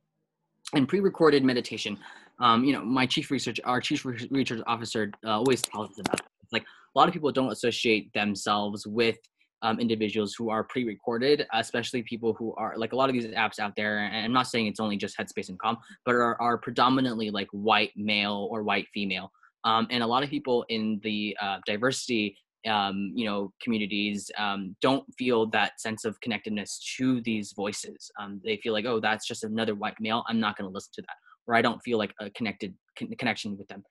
and pre-recorded meditation. Um, you know, my chief research, our chief research officer uh, always tells us about it. Like a lot of people don't associate themselves with um, individuals who are pre-recorded, especially people who are like a lot of these apps out there. And I'm not saying it's only just Headspace and Calm, but are, are predominantly like white male or white female. Um, and a lot of people in the uh, diversity um, you know communities um, don't feel that sense of connectedness to these voices. Um, they feel like oh that's just another white male. I'm not going to listen to that or i don't feel like a connected con- connection with them.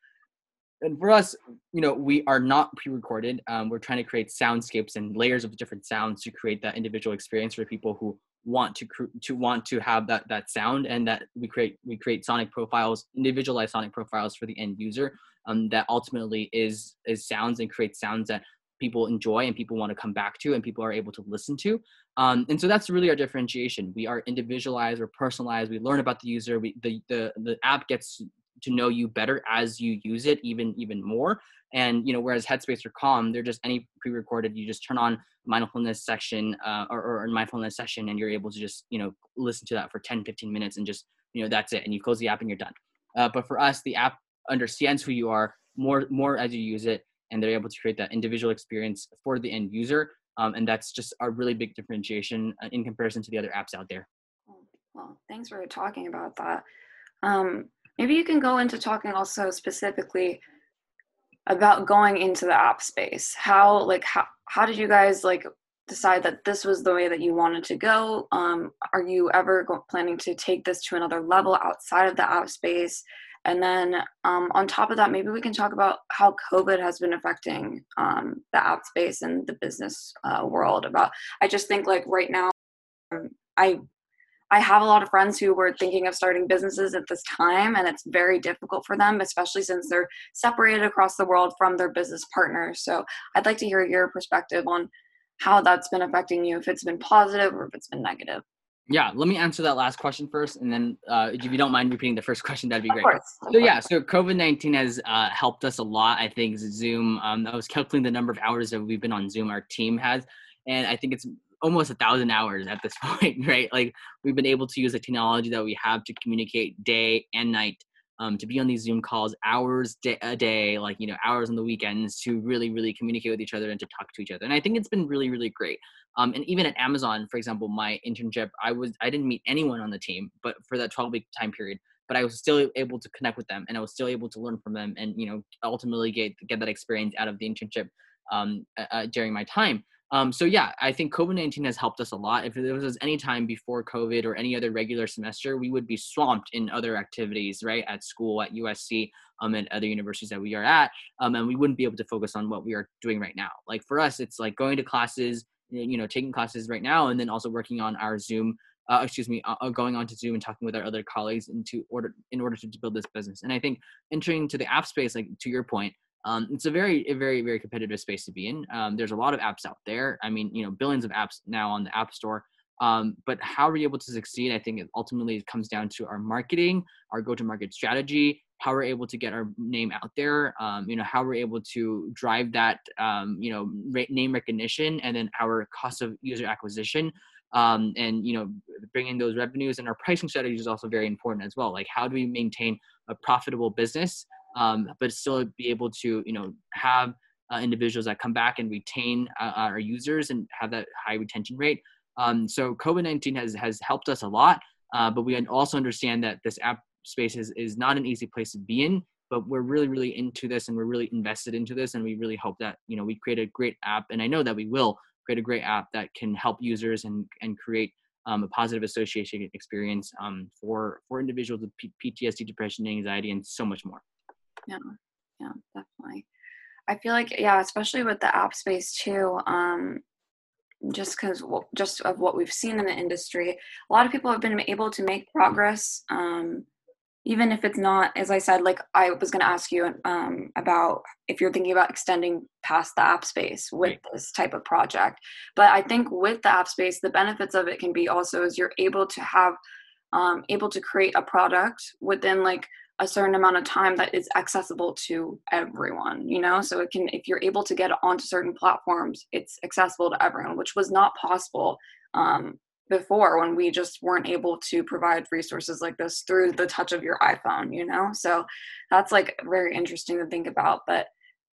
And for us you know we are not pre-recorded. Um, we're trying to create soundscapes and layers of different sounds to create that individual experience for people who want to cr- to want to have that that sound and that we create we create sonic profiles individualized sonic profiles for the end user um, that ultimately is is sounds and creates sounds that people enjoy and people want to come back to and people are able to listen to. Um, and so that's really our differentiation. We are individualized we're personalized we learn about the user we the the, the app gets to know you better as you use it even even more. And you know whereas headspace or calm they're just any pre-recorded you just turn on mindfulness section uh, or, or mindfulness session and you're able to just you know listen to that for 10 15 minutes and just you know that's it and you close the app and you're done. Uh, but for us the app understands who you are more more as you use it and they're able to create that individual experience for the end user. Um, and that's just a really big differentiation uh, in comparison to the other apps out there. Well, thanks for talking about that. Um, maybe you can go into talking also specifically about going into the app space. How like how how did you guys like decide that this was the way that you wanted to go? Um, are you ever go- planning to take this to another level outside of the app space? And then um, on top of that, maybe we can talk about how COVID has been affecting um, the app space and the business uh, world. About I just think like right now, um, I I have a lot of friends who were thinking of starting businesses at this time, and it's very difficult for them, especially since they're separated across the world from their business partners. So I'd like to hear your perspective on how that's been affecting you, if it's been positive or if it's been negative. Yeah, let me answer that last question first, and then uh, if you don't mind repeating the first question, that'd be great. So yeah, so COVID nineteen has uh, helped us a lot. I think Zoom. Um, I was calculating the number of hours that we've been on Zoom. Our team has, and I think it's almost a thousand hours at this point, right? Like we've been able to use the technology that we have to communicate day and night um, to be on these Zoom calls hours day, a day, like, you know, hours on the weekends to really, really communicate with each other and to talk to each other. And I think it's been really, really great. Um, and even at Amazon, for example, my internship, I was, I didn't meet anyone on the team, but for that 12 week time period, but I was still able to connect with them and I was still able to learn from them and, you know, ultimately get, get that experience out of the internship um, uh, during my time. Um, so yeah, I think COVID nineteen has helped us a lot. If there was any time before COVID or any other regular semester, we would be swamped in other activities, right, at school, at USC, um, and other universities that we are at, um, and we wouldn't be able to focus on what we are doing right now. Like for us, it's like going to classes, you know, taking classes right now, and then also working on our Zoom. Uh, excuse me, uh, uh going on to Zoom and talking with our other colleagues into order in order to build this business. And I think entering to the app space, like to your point, um, it's a very, a very, very competitive space to be in. Um, there's a lot of apps out there. I mean, you know, billions of apps now on the App Store. Um, but how are we able to succeed? I think it ultimately comes down to our marketing, our go-to-market strategy, how we're able to get our name out there. Um, you know, how we're able to drive that, um, you know, name recognition, and then our cost of user acquisition. Um, and you know bringing those revenues and our pricing strategy is also very important as well like how do we maintain a profitable business um, but still be able to you know have uh, individuals that come back and retain uh, our users and have that high retention rate. Um, so COVID nineteen has has helped us a lot, uh, but we also understand that this app space is is not an easy place to be in. But we're really really into this and we're really invested into this, and we really hope that you know we create a great app, and I know that we will create a great app that can help users and and create um, a positive association experience um, for for individuals with P- PTSD, depression, anxiety, and so much more yeah yeah definitely i feel like yeah especially with the app space too um just because just of what we've seen in the industry a lot of people have been able to make progress um even if it's not as i said like i was going to ask you um, about if you're thinking about extending past the app space with right. this type of project but i think with the app space the benefits of it can be also is you're able to have um, able to create a product within like a certain amount of time that is accessible to everyone you know? So it can if you're able to get onto certain platforms it's accessible to everyone which was not possible um, before when we just weren't able to provide resources like this through the touch of your iphone you know? So that's like very interesting to think about but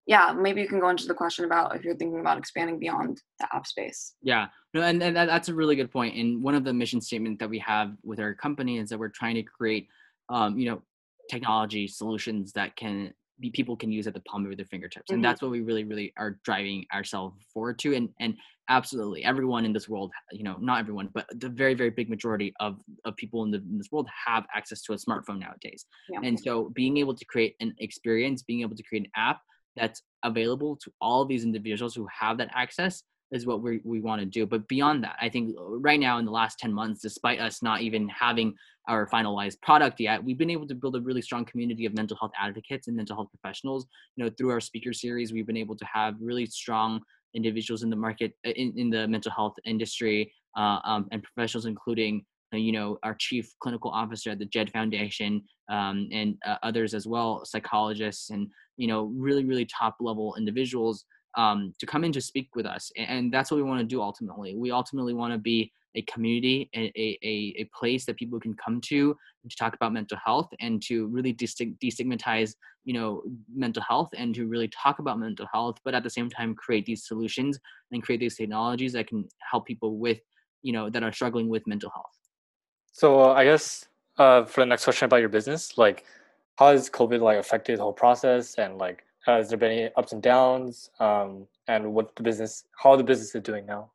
yeah maybe you can go into the question about if you're thinking about expanding beyond the app space. Yeah, no, and, and that's a really good point. And one of the mission statement that we have with our company is that we're trying to create, um, you know, technology solutions that can be people can use at the palm of their fingertips, Mhm. and that's what we really, really are driving ourselves forward to. And and absolutely, everyone in this world, you know, not everyone, but the very, very big majority of of people in, the, in this world have access to a smartphone nowadays. Yeah. And so, being able to create an experience, being able to create an app that's available to all of these individuals who have that access is what we, we want to do. But beyond that, I think uh, right now in the last 10 months, despite us not even having our finalized product yet, we've been able to build a really strong community of mental health advocates and mental health professionals. You know, through our speaker series, we've been able to have really strong individuals in the market, uh, in, in the mental health industry uh, um, and professionals, including uh, you know our chief clinical officer at the jed foundation um, and uh, others as well psychologists and you know really really top level individuals um, to come in to speak with us and that's what we want to do ultimately. We ultimately want to be a community a, a, a place that people can come to to talk about mental health and to really destigmatize you know mental health and to really talk about mental health but at the same time create these solutions and create these technologies that can help people with you know that are struggling with mental health. So uh, I guess uh, for the next question about your business, like how has COVID like affected the whole process, and like has there been any ups and downs, um, and what the business, how the business is doing now?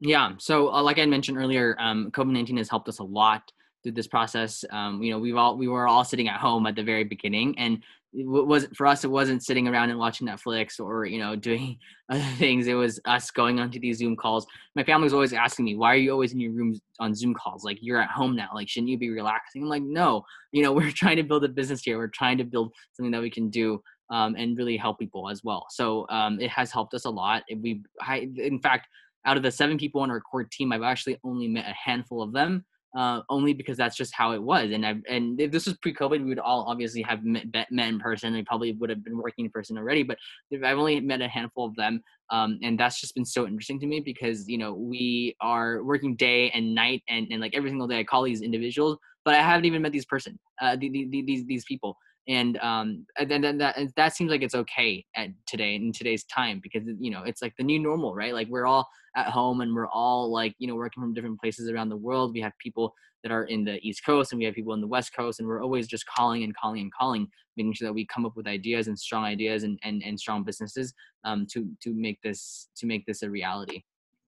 Yeah. So, uh, like I mentioned earlier, um, COVID nineteen has helped us a lot through this process. Um, you know, we've all we were all sitting at home at the very beginning, and it wasn't for us. It wasn't sitting around and watching Netflix or you know doing other things. It was us going onto these Zoom calls. My family was always asking me, "Why are you always in your rooms on Zoom calls? Like you're at home now. Like shouldn't you be relaxing?" I'm like, "No. You know, we're trying to build a business here. We're trying to build something that we can do." Um, and really help people as well. So um, it has helped us a lot. We, in fact, out of the seven people on our core team, I've actually only met a handful of them, uh, only because that's just how it was. And I and if this was pre-COVID, we would all obviously have met, met met in person. We probably would have been working in person already, but I've only met a handful of them, um, and that's just been so interesting to me because you know we are working day and night and, and like every single day. I call these individuals, but I haven't even met these person, uh, the, the, the- these these people and um and then, that that seems like it's okay at today in today's time because you know it's like the new normal right? Like we're all at home and we're all like you know working from different places around the world. We have people that are in the east coast and we have people in the west coast and we're always just calling and calling and calling making sure that we come up with ideas and strong ideas and and, and strong businesses um to to make this to make this a reality.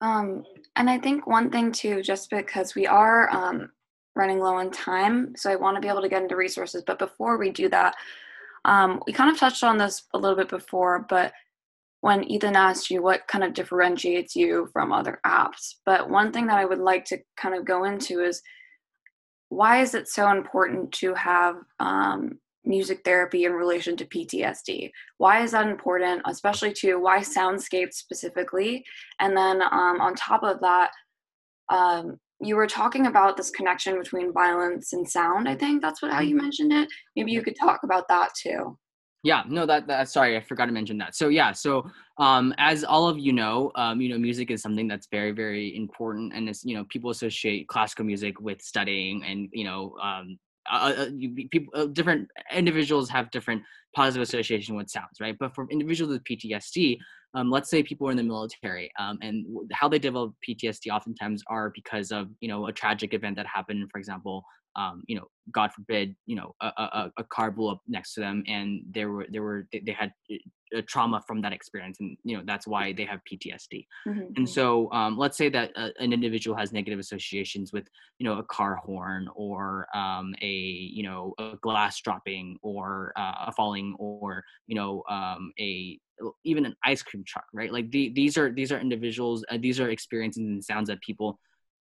Um, and I think one thing too, just because we are um, running low on time, so I want to be able to get into resources. But before we do that, um, we kind of touched on this a little bit before, but when Ethan asked you what kind of differentiates you from other apps, but one thing that I would like to kind of go into is why is it so important to have um, music therapy in relation to PTSD? Why is that important, especially to why soundscapes specifically? And then um, on top of that, um, you were talking about this connection between violence and sound. I think that's what how you mentioned it. Maybe you could talk about that too. Yeah, no, that, that sorry, I forgot to mention that. So yeah, so um, as all of you know, um, you know, music is something that's very, very important, and it's you know, people associate classical music with studying, and you know, um, uh, uh, you, people, uh, different individuals have different positive association with sounds, right? But for individuals with PTSD, um, let's say people are in the military, um, and how they develop PTSD oftentimes are because of you know a tragic event that happened, for example, um, you know, God forbid, you know, a, a, a- car blew up next to them, and there were there were they, they had a trauma from that experience, and you know that's why they have PTSD. Mhm. And so, um, let's say that uh, an individual has negative associations with, you know, a car horn or um, a, you know, a glass dropping or uh, a falling or, you know, um, a even an ice cream truck, right? Like the, these are these are individuals, uh, these are experiences and sounds that people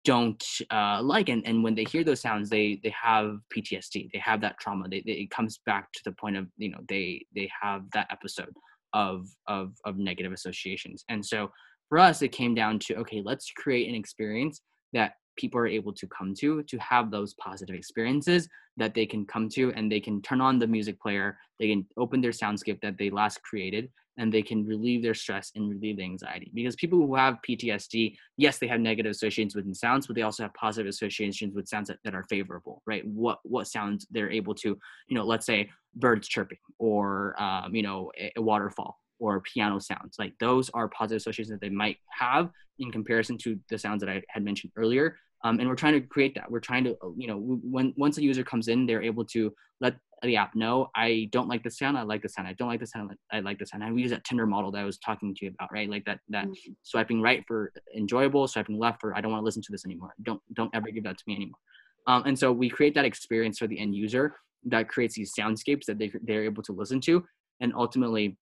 don't uh, like, and, and when they hear those sounds, they they have PTSD. They have that trauma. They, they it comes back to the point of you know they they have that episode of of of negative associations, and so for us it came down to okay let's create an experience that people are able to come to to have those positive experiences that they can come to and they can turn on the music player they can open their soundscape that they last created and they can relieve their stress and relieve the anxiety. Because people who have ptsd yes they have negative associations with sounds but they also have positive associations with sounds that, that are favorable right? What what sounds they're able to you know let's say birds chirping or um, you know a, a waterfall or piano sounds. Like those are positive associations that they might have in comparison to the sounds that i had mentioned earlier um, and we're trying to create that. We're trying to you know when once a user comes in they're able to let the app know i don't like the sound i like the sound i don't like the sound i like the sound. And we use that tinder model that i was talking to you about right? Like that that mm-hmm. swiping right for enjoyable swiping left for i don't want to listen to this anymore. Don't don't ever give that to me anymore. Um, and so we create that experience for the end user that creates these soundscapes that they, they're able to listen to. And ultimately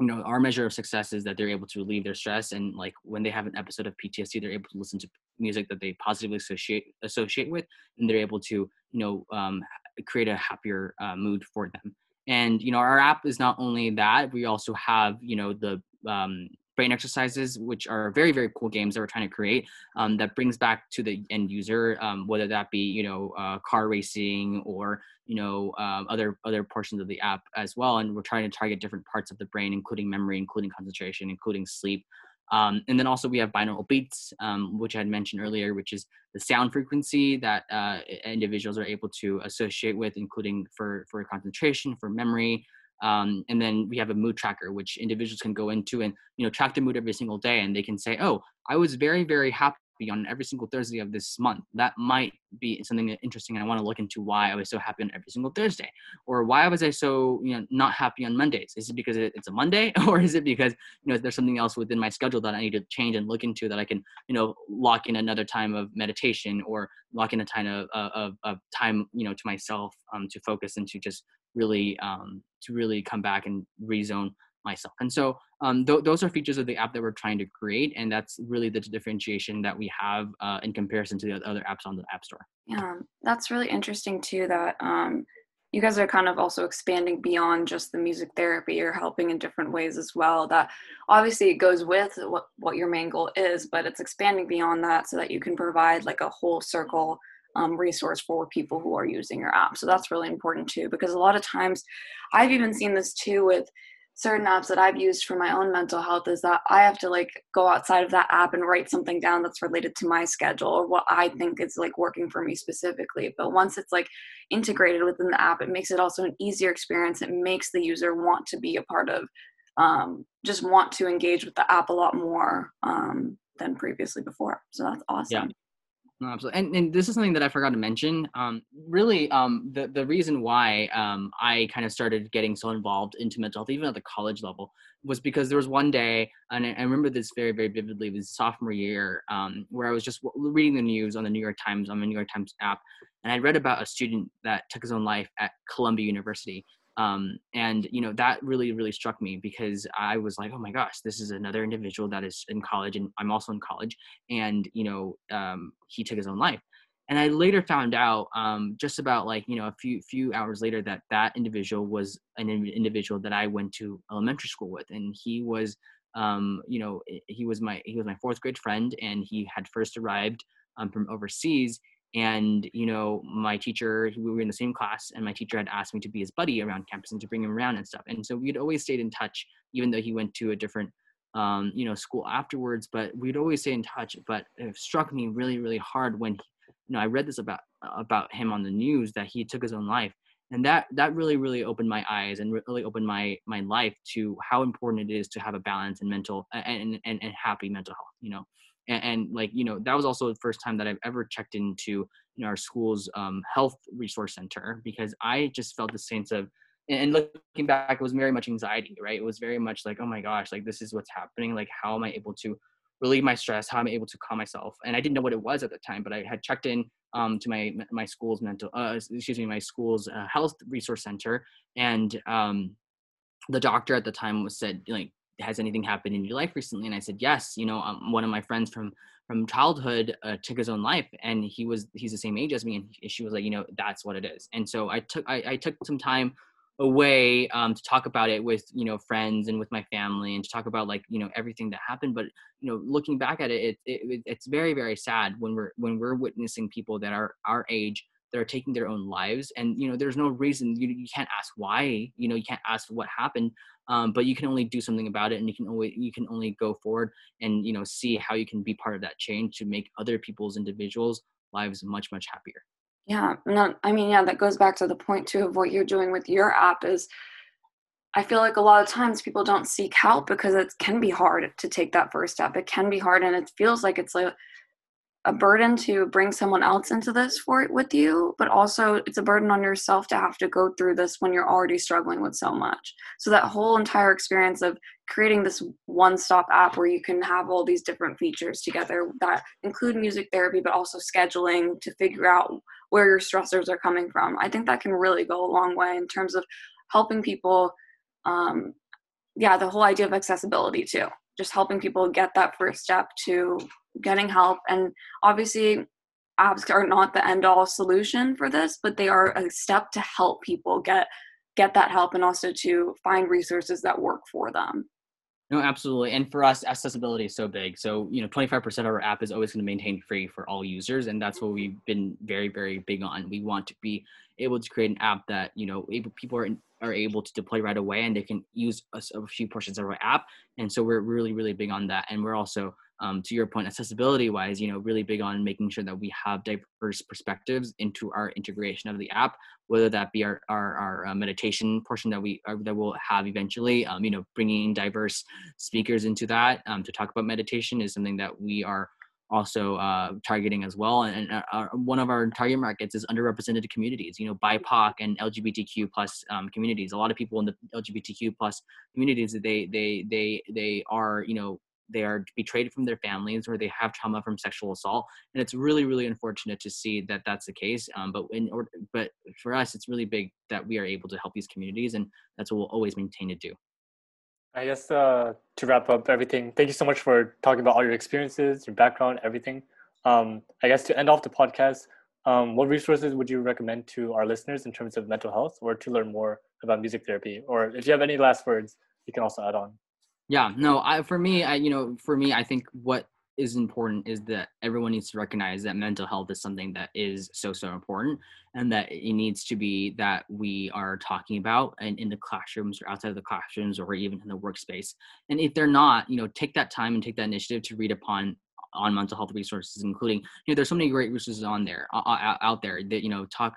you know our measure of success is that they're able to relieve their stress and like when they have an episode of ptsd they're able to listen to music that they positively associate associate with and they're able to you know um, create a happier uh, mood for them. And you know our app is not only that we also have you know the um, brain exercises which are very very cool games that we're trying to create um, that brings back to the end user um, whether that be you know uh, car racing or you know um, other other portions of the app as well and we're trying to target different parts of the brain including memory including concentration including sleep um, and then also we have binaural beats, um, which I had mentioned earlier, which is the sound frequency that uh, individuals are able to associate with, including for, for concentration, for memory. Um, and then we have a mood tracker, which individuals can go into and you know track the mood every single day, and they can say, "Oh, I was very, very happy on every single Thursday of this month. That might be something interesting. And I want to look into why I was so happy on every single Thursday, or why was I so you know not happy on Mondays? Is it because it's a Monday, or is it because you know there's something else within my schedule that I need to change and look into that I can you know lock in another time of meditation or lock in a time of of, of time you know to myself um, to focus and to just really um, to really come back and rezone myself. And so um, th- those are features of the app that we're trying to create, and that's really the differentiation that we have uh, in comparison to the other apps on the App Store. Yeah, that's really interesting too. That um, you guys are kind of also expanding beyond just the music therapy. You're helping in different ways as well. That obviously it goes with what what your main goal is, but it's expanding beyond that so that you can provide like a whole circle um, resource for people who are using your app. So that's really important too, because a lot of times I've even seen this too with certain apps that I've used for my own mental health is that I have to like go outside of that app and write something down that's related to my schedule or what I think is like working for me specifically. But once it's like integrated within the app, it makes it also an easier experience. It makes the user want to be a part of, um, just want to engage with the app a lot more um, than previously before. So that's awesome. Yeah. Absolutely. And, and this is something that I forgot to mention. Um, really, um, the, the reason why um, I kind of started getting so involved into mental health, even at the college level, was because there was one day, and I remember this very, very vividly, it was sophomore year, um, where I was just reading the news on the New York Times, on the New York Times app, and I read about a student that took his own life at Columbia University um, and you know that really really struck me because i was like oh my gosh this is another individual that is in college and i'm also in college and you know um, he took his own life. And i later found out um, just about like you know a few few hours later that that individual was an individual that i went to elementary school with and he was um, you know he was my he was my fourth grade friend and he had first arrived um, from overseas and you know my teacher we were in the same class and my teacher had asked me to be his buddy around campus and to bring him around and stuff. And so we'd always stayed in touch even though he went to a different um, you know school afterwards but we'd always stay in touch. But it struck me really really hard when he, you know i read this about about him on the news that he took his own life and that that really really opened my eyes and really opened my my life to how important it is to have a balance and mental and and, and happy mental health you know and, and, like you know that was also the first time that i've ever checked into you know our school's um, health resource center because i just felt the sense of and looking back it was very much anxiety right? It was very much like oh my gosh like this is what's happening. Like how am i able to relieve my stress? How am i able to calm myself? And i didn't know what it was at the time but i had checked in um, to my my school's mental uh, excuse me my school's uh, health resource center. And um, the doctor at the time was said like has anything happened in your life recently? And i said yes you know um, one of my friends from from childhood uh, took his own life and he was he's the same age as me and she was like you know that's what it is and so i took i, I took some time away um, to talk about it with you know friends and with my family and to talk about like you know everything that happened. But you know looking back at it, it, it it's very very sad when we're when we're witnessing people that are our age that are taking their own lives and you know there's no reason you, you can't ask why you know you can't ask what happened um, but you can only do something about it and you can only you can only go forward and you know see how you can be part of that change to make other people's individuals lives much much happier. Yeah no i mean yeah that goes back to the point too of what you're doing with your app is i feel like a lot of times people don't seek help because it can be hard to take that first step. It can be hard and it feels like it's like a burden to bring someone else into this for it with you, but also it's a burden on yourself to have to go through this when you're already struggling with so much. So that whole entire experience of creating this one-stop app where you can have all these different features together that include music therapy, but also scheduling to figure out where your stressors are coming from. I think that can really go a long way in terms of helping people. Um, yeah, the whole idea of accessibility too just helping people get that first step to getting help. And obviously, apps are not the end all solution for this, but they are a step to help people get get that help and also to find resources that work for them. No, absolutely. And for us, accessibility is so big. So, you know, 25% of our app is always going to maintain free for all users. And that's what mm-hmm. we've been very, very big on. We want to be able to create an app that, you know, able, people are, are able to deploy right away and they can use a, a few portions of our app. And so we're really, really big on that. And we're also um, to your point, accessibility wise, you know, really big on making sure that we have diverse perspectives into our integration of the app, whether that be our our, our uh, meditation portion that we uh, that we'll have eventually. Um, you know, bringing diverse speakers into that um, to talk about meditation is something that we are also uh, targeting as well. And, and uh, our, one of our target markets is underrepresented communities, you know, BIPOC and LGBTQ plus um, communities. A lot of people in the LGBTQ plus communities, they they they they are you know they are betrayed from their families or they have trauma from sexual assault and it's really really unfortunate to see that that's the case um, but in but for us it's really big that we are able to help these communities and that's what we'll always maintain to do. I guess uh, to wrap up everything thank you so much for talking about all your experiences your background everything. Um, i guess to end off the podcast um, what resources would you recommend to our listeners in terms of mental health or to learn more about music therapy? Or if you have any last words you can also add on yeah no i for me i you know for me i think what is important is that everyone needs to recognize that mental health is something that is so so important and that it needs to be that we are talking about and in the classrooms or outside of the classrooms or even in the workspace. And if they're not you know take that time and take that initiative to read upon on mental health resources, including you know there's so many great resources on there uh, out there that you know talk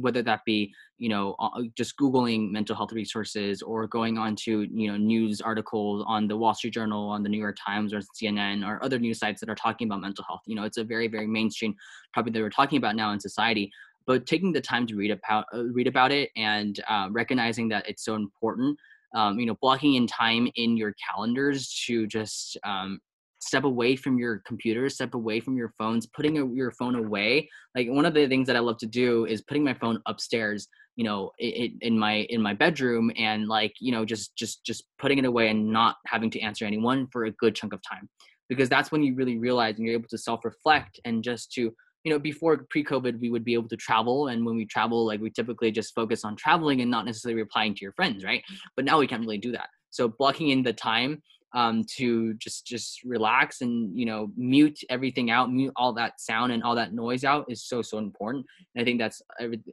whether that be you know just googling mental health resources or going on to you know news articles on the Wall Street Journal, on the New York Times or CNN or other news sites that are talking about mental health. You know it's a very very mainstream topic that we're talking about now in society. But taking the time to read about uh, read about it and uh, recognizing that it's so important um, you know blocking in time in your calendars to just um, step away from your computer step away from your phones putting your phone away. Like one of the things that i love to do is putting my phone upstairs you know it, in my in my bedroom and like you know just just just putting it away and not having to answer anyone for a good chunk of time. Because that's when you really realize and you're able to self-reflect and just to you know before pre-covid we would be able to travel. And when we travel like we typically just focus on traveling and not necessarily replying to your friends right? But now we can't really do that. So blocking in the time um, to just just relax and you know mute everything out mute all that sound and all that noise out is so so important. And i think that's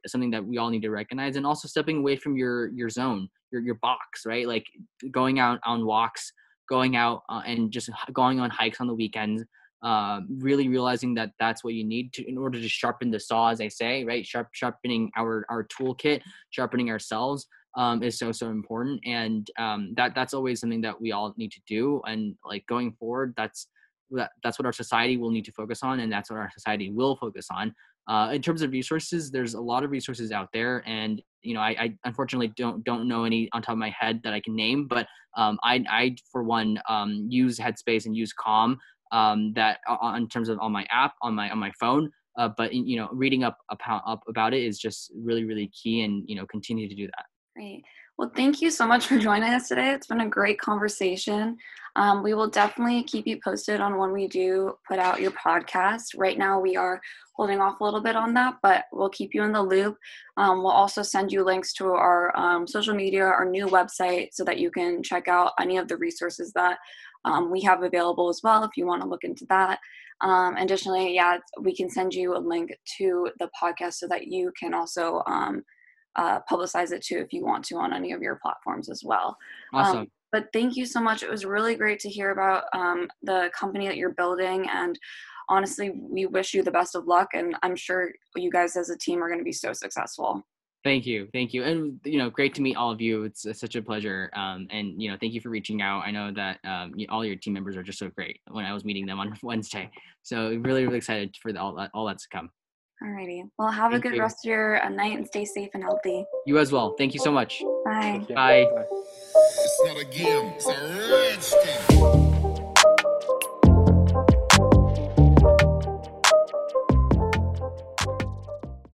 something that we all need to recognize and also stepping away from your your zone your your box right? Like going out on walks going out uh, and just going on hikes on the weekends uh, really realizing that that's what you need to in order to sharpen the saw as i say right? Sharp, sharpening our our toolkit sharpening ourselves um, is so so important and um, that that's always something that we all need to do and like going forward that's that, that's what our society will need to focus on and that's what our society will focus on. Uh, in terms of resources there's a lot of resources out there and you know I, I, unfortunately don't don't know any on top of my head that i can name but um, I, I for one um, use headspace and use calm um, that uh, in terms of on my app on my on my phone uh, but you know reading up, up up about it is just really really key and you know continue to do that Great. Well, thank you so much for joining us today. It's been a great conversation. Um, we will definitely keep you posted on when we do put out your podcast. Right now, we are holding off a little bit on that, but we'll keep you in the loop. Um, we'll also send you links to our um, social media, our new website, so that you can check out any of the resources that um, we have available as well if you want to look into that. Um, additionally, yeah, we can send you a link to the podcast so that you can also um, uh, publicize it too if you want to on any of your platforms as well. Awesome. Um, but thank you so much. It was really great to hear about um, the company that you're building. And honestly, we wish you the best of luck. And I'm sure you guys as a team are going to be so successful. Thank you, thank you, and you know, great to meet all of you. It's, it's such a pleasure, um, and you know, thank you for reaching out. I know that um, you, all your team members are just so great. When I was meeting them on Wednesday, so really, really excited for the, all that, all that's to come. Alrighty. Well, have Thank a good you. rest of your uh, night and stay safe and healthy. You as well. Thank you so much. Bye. Thank you. Bye. Bye.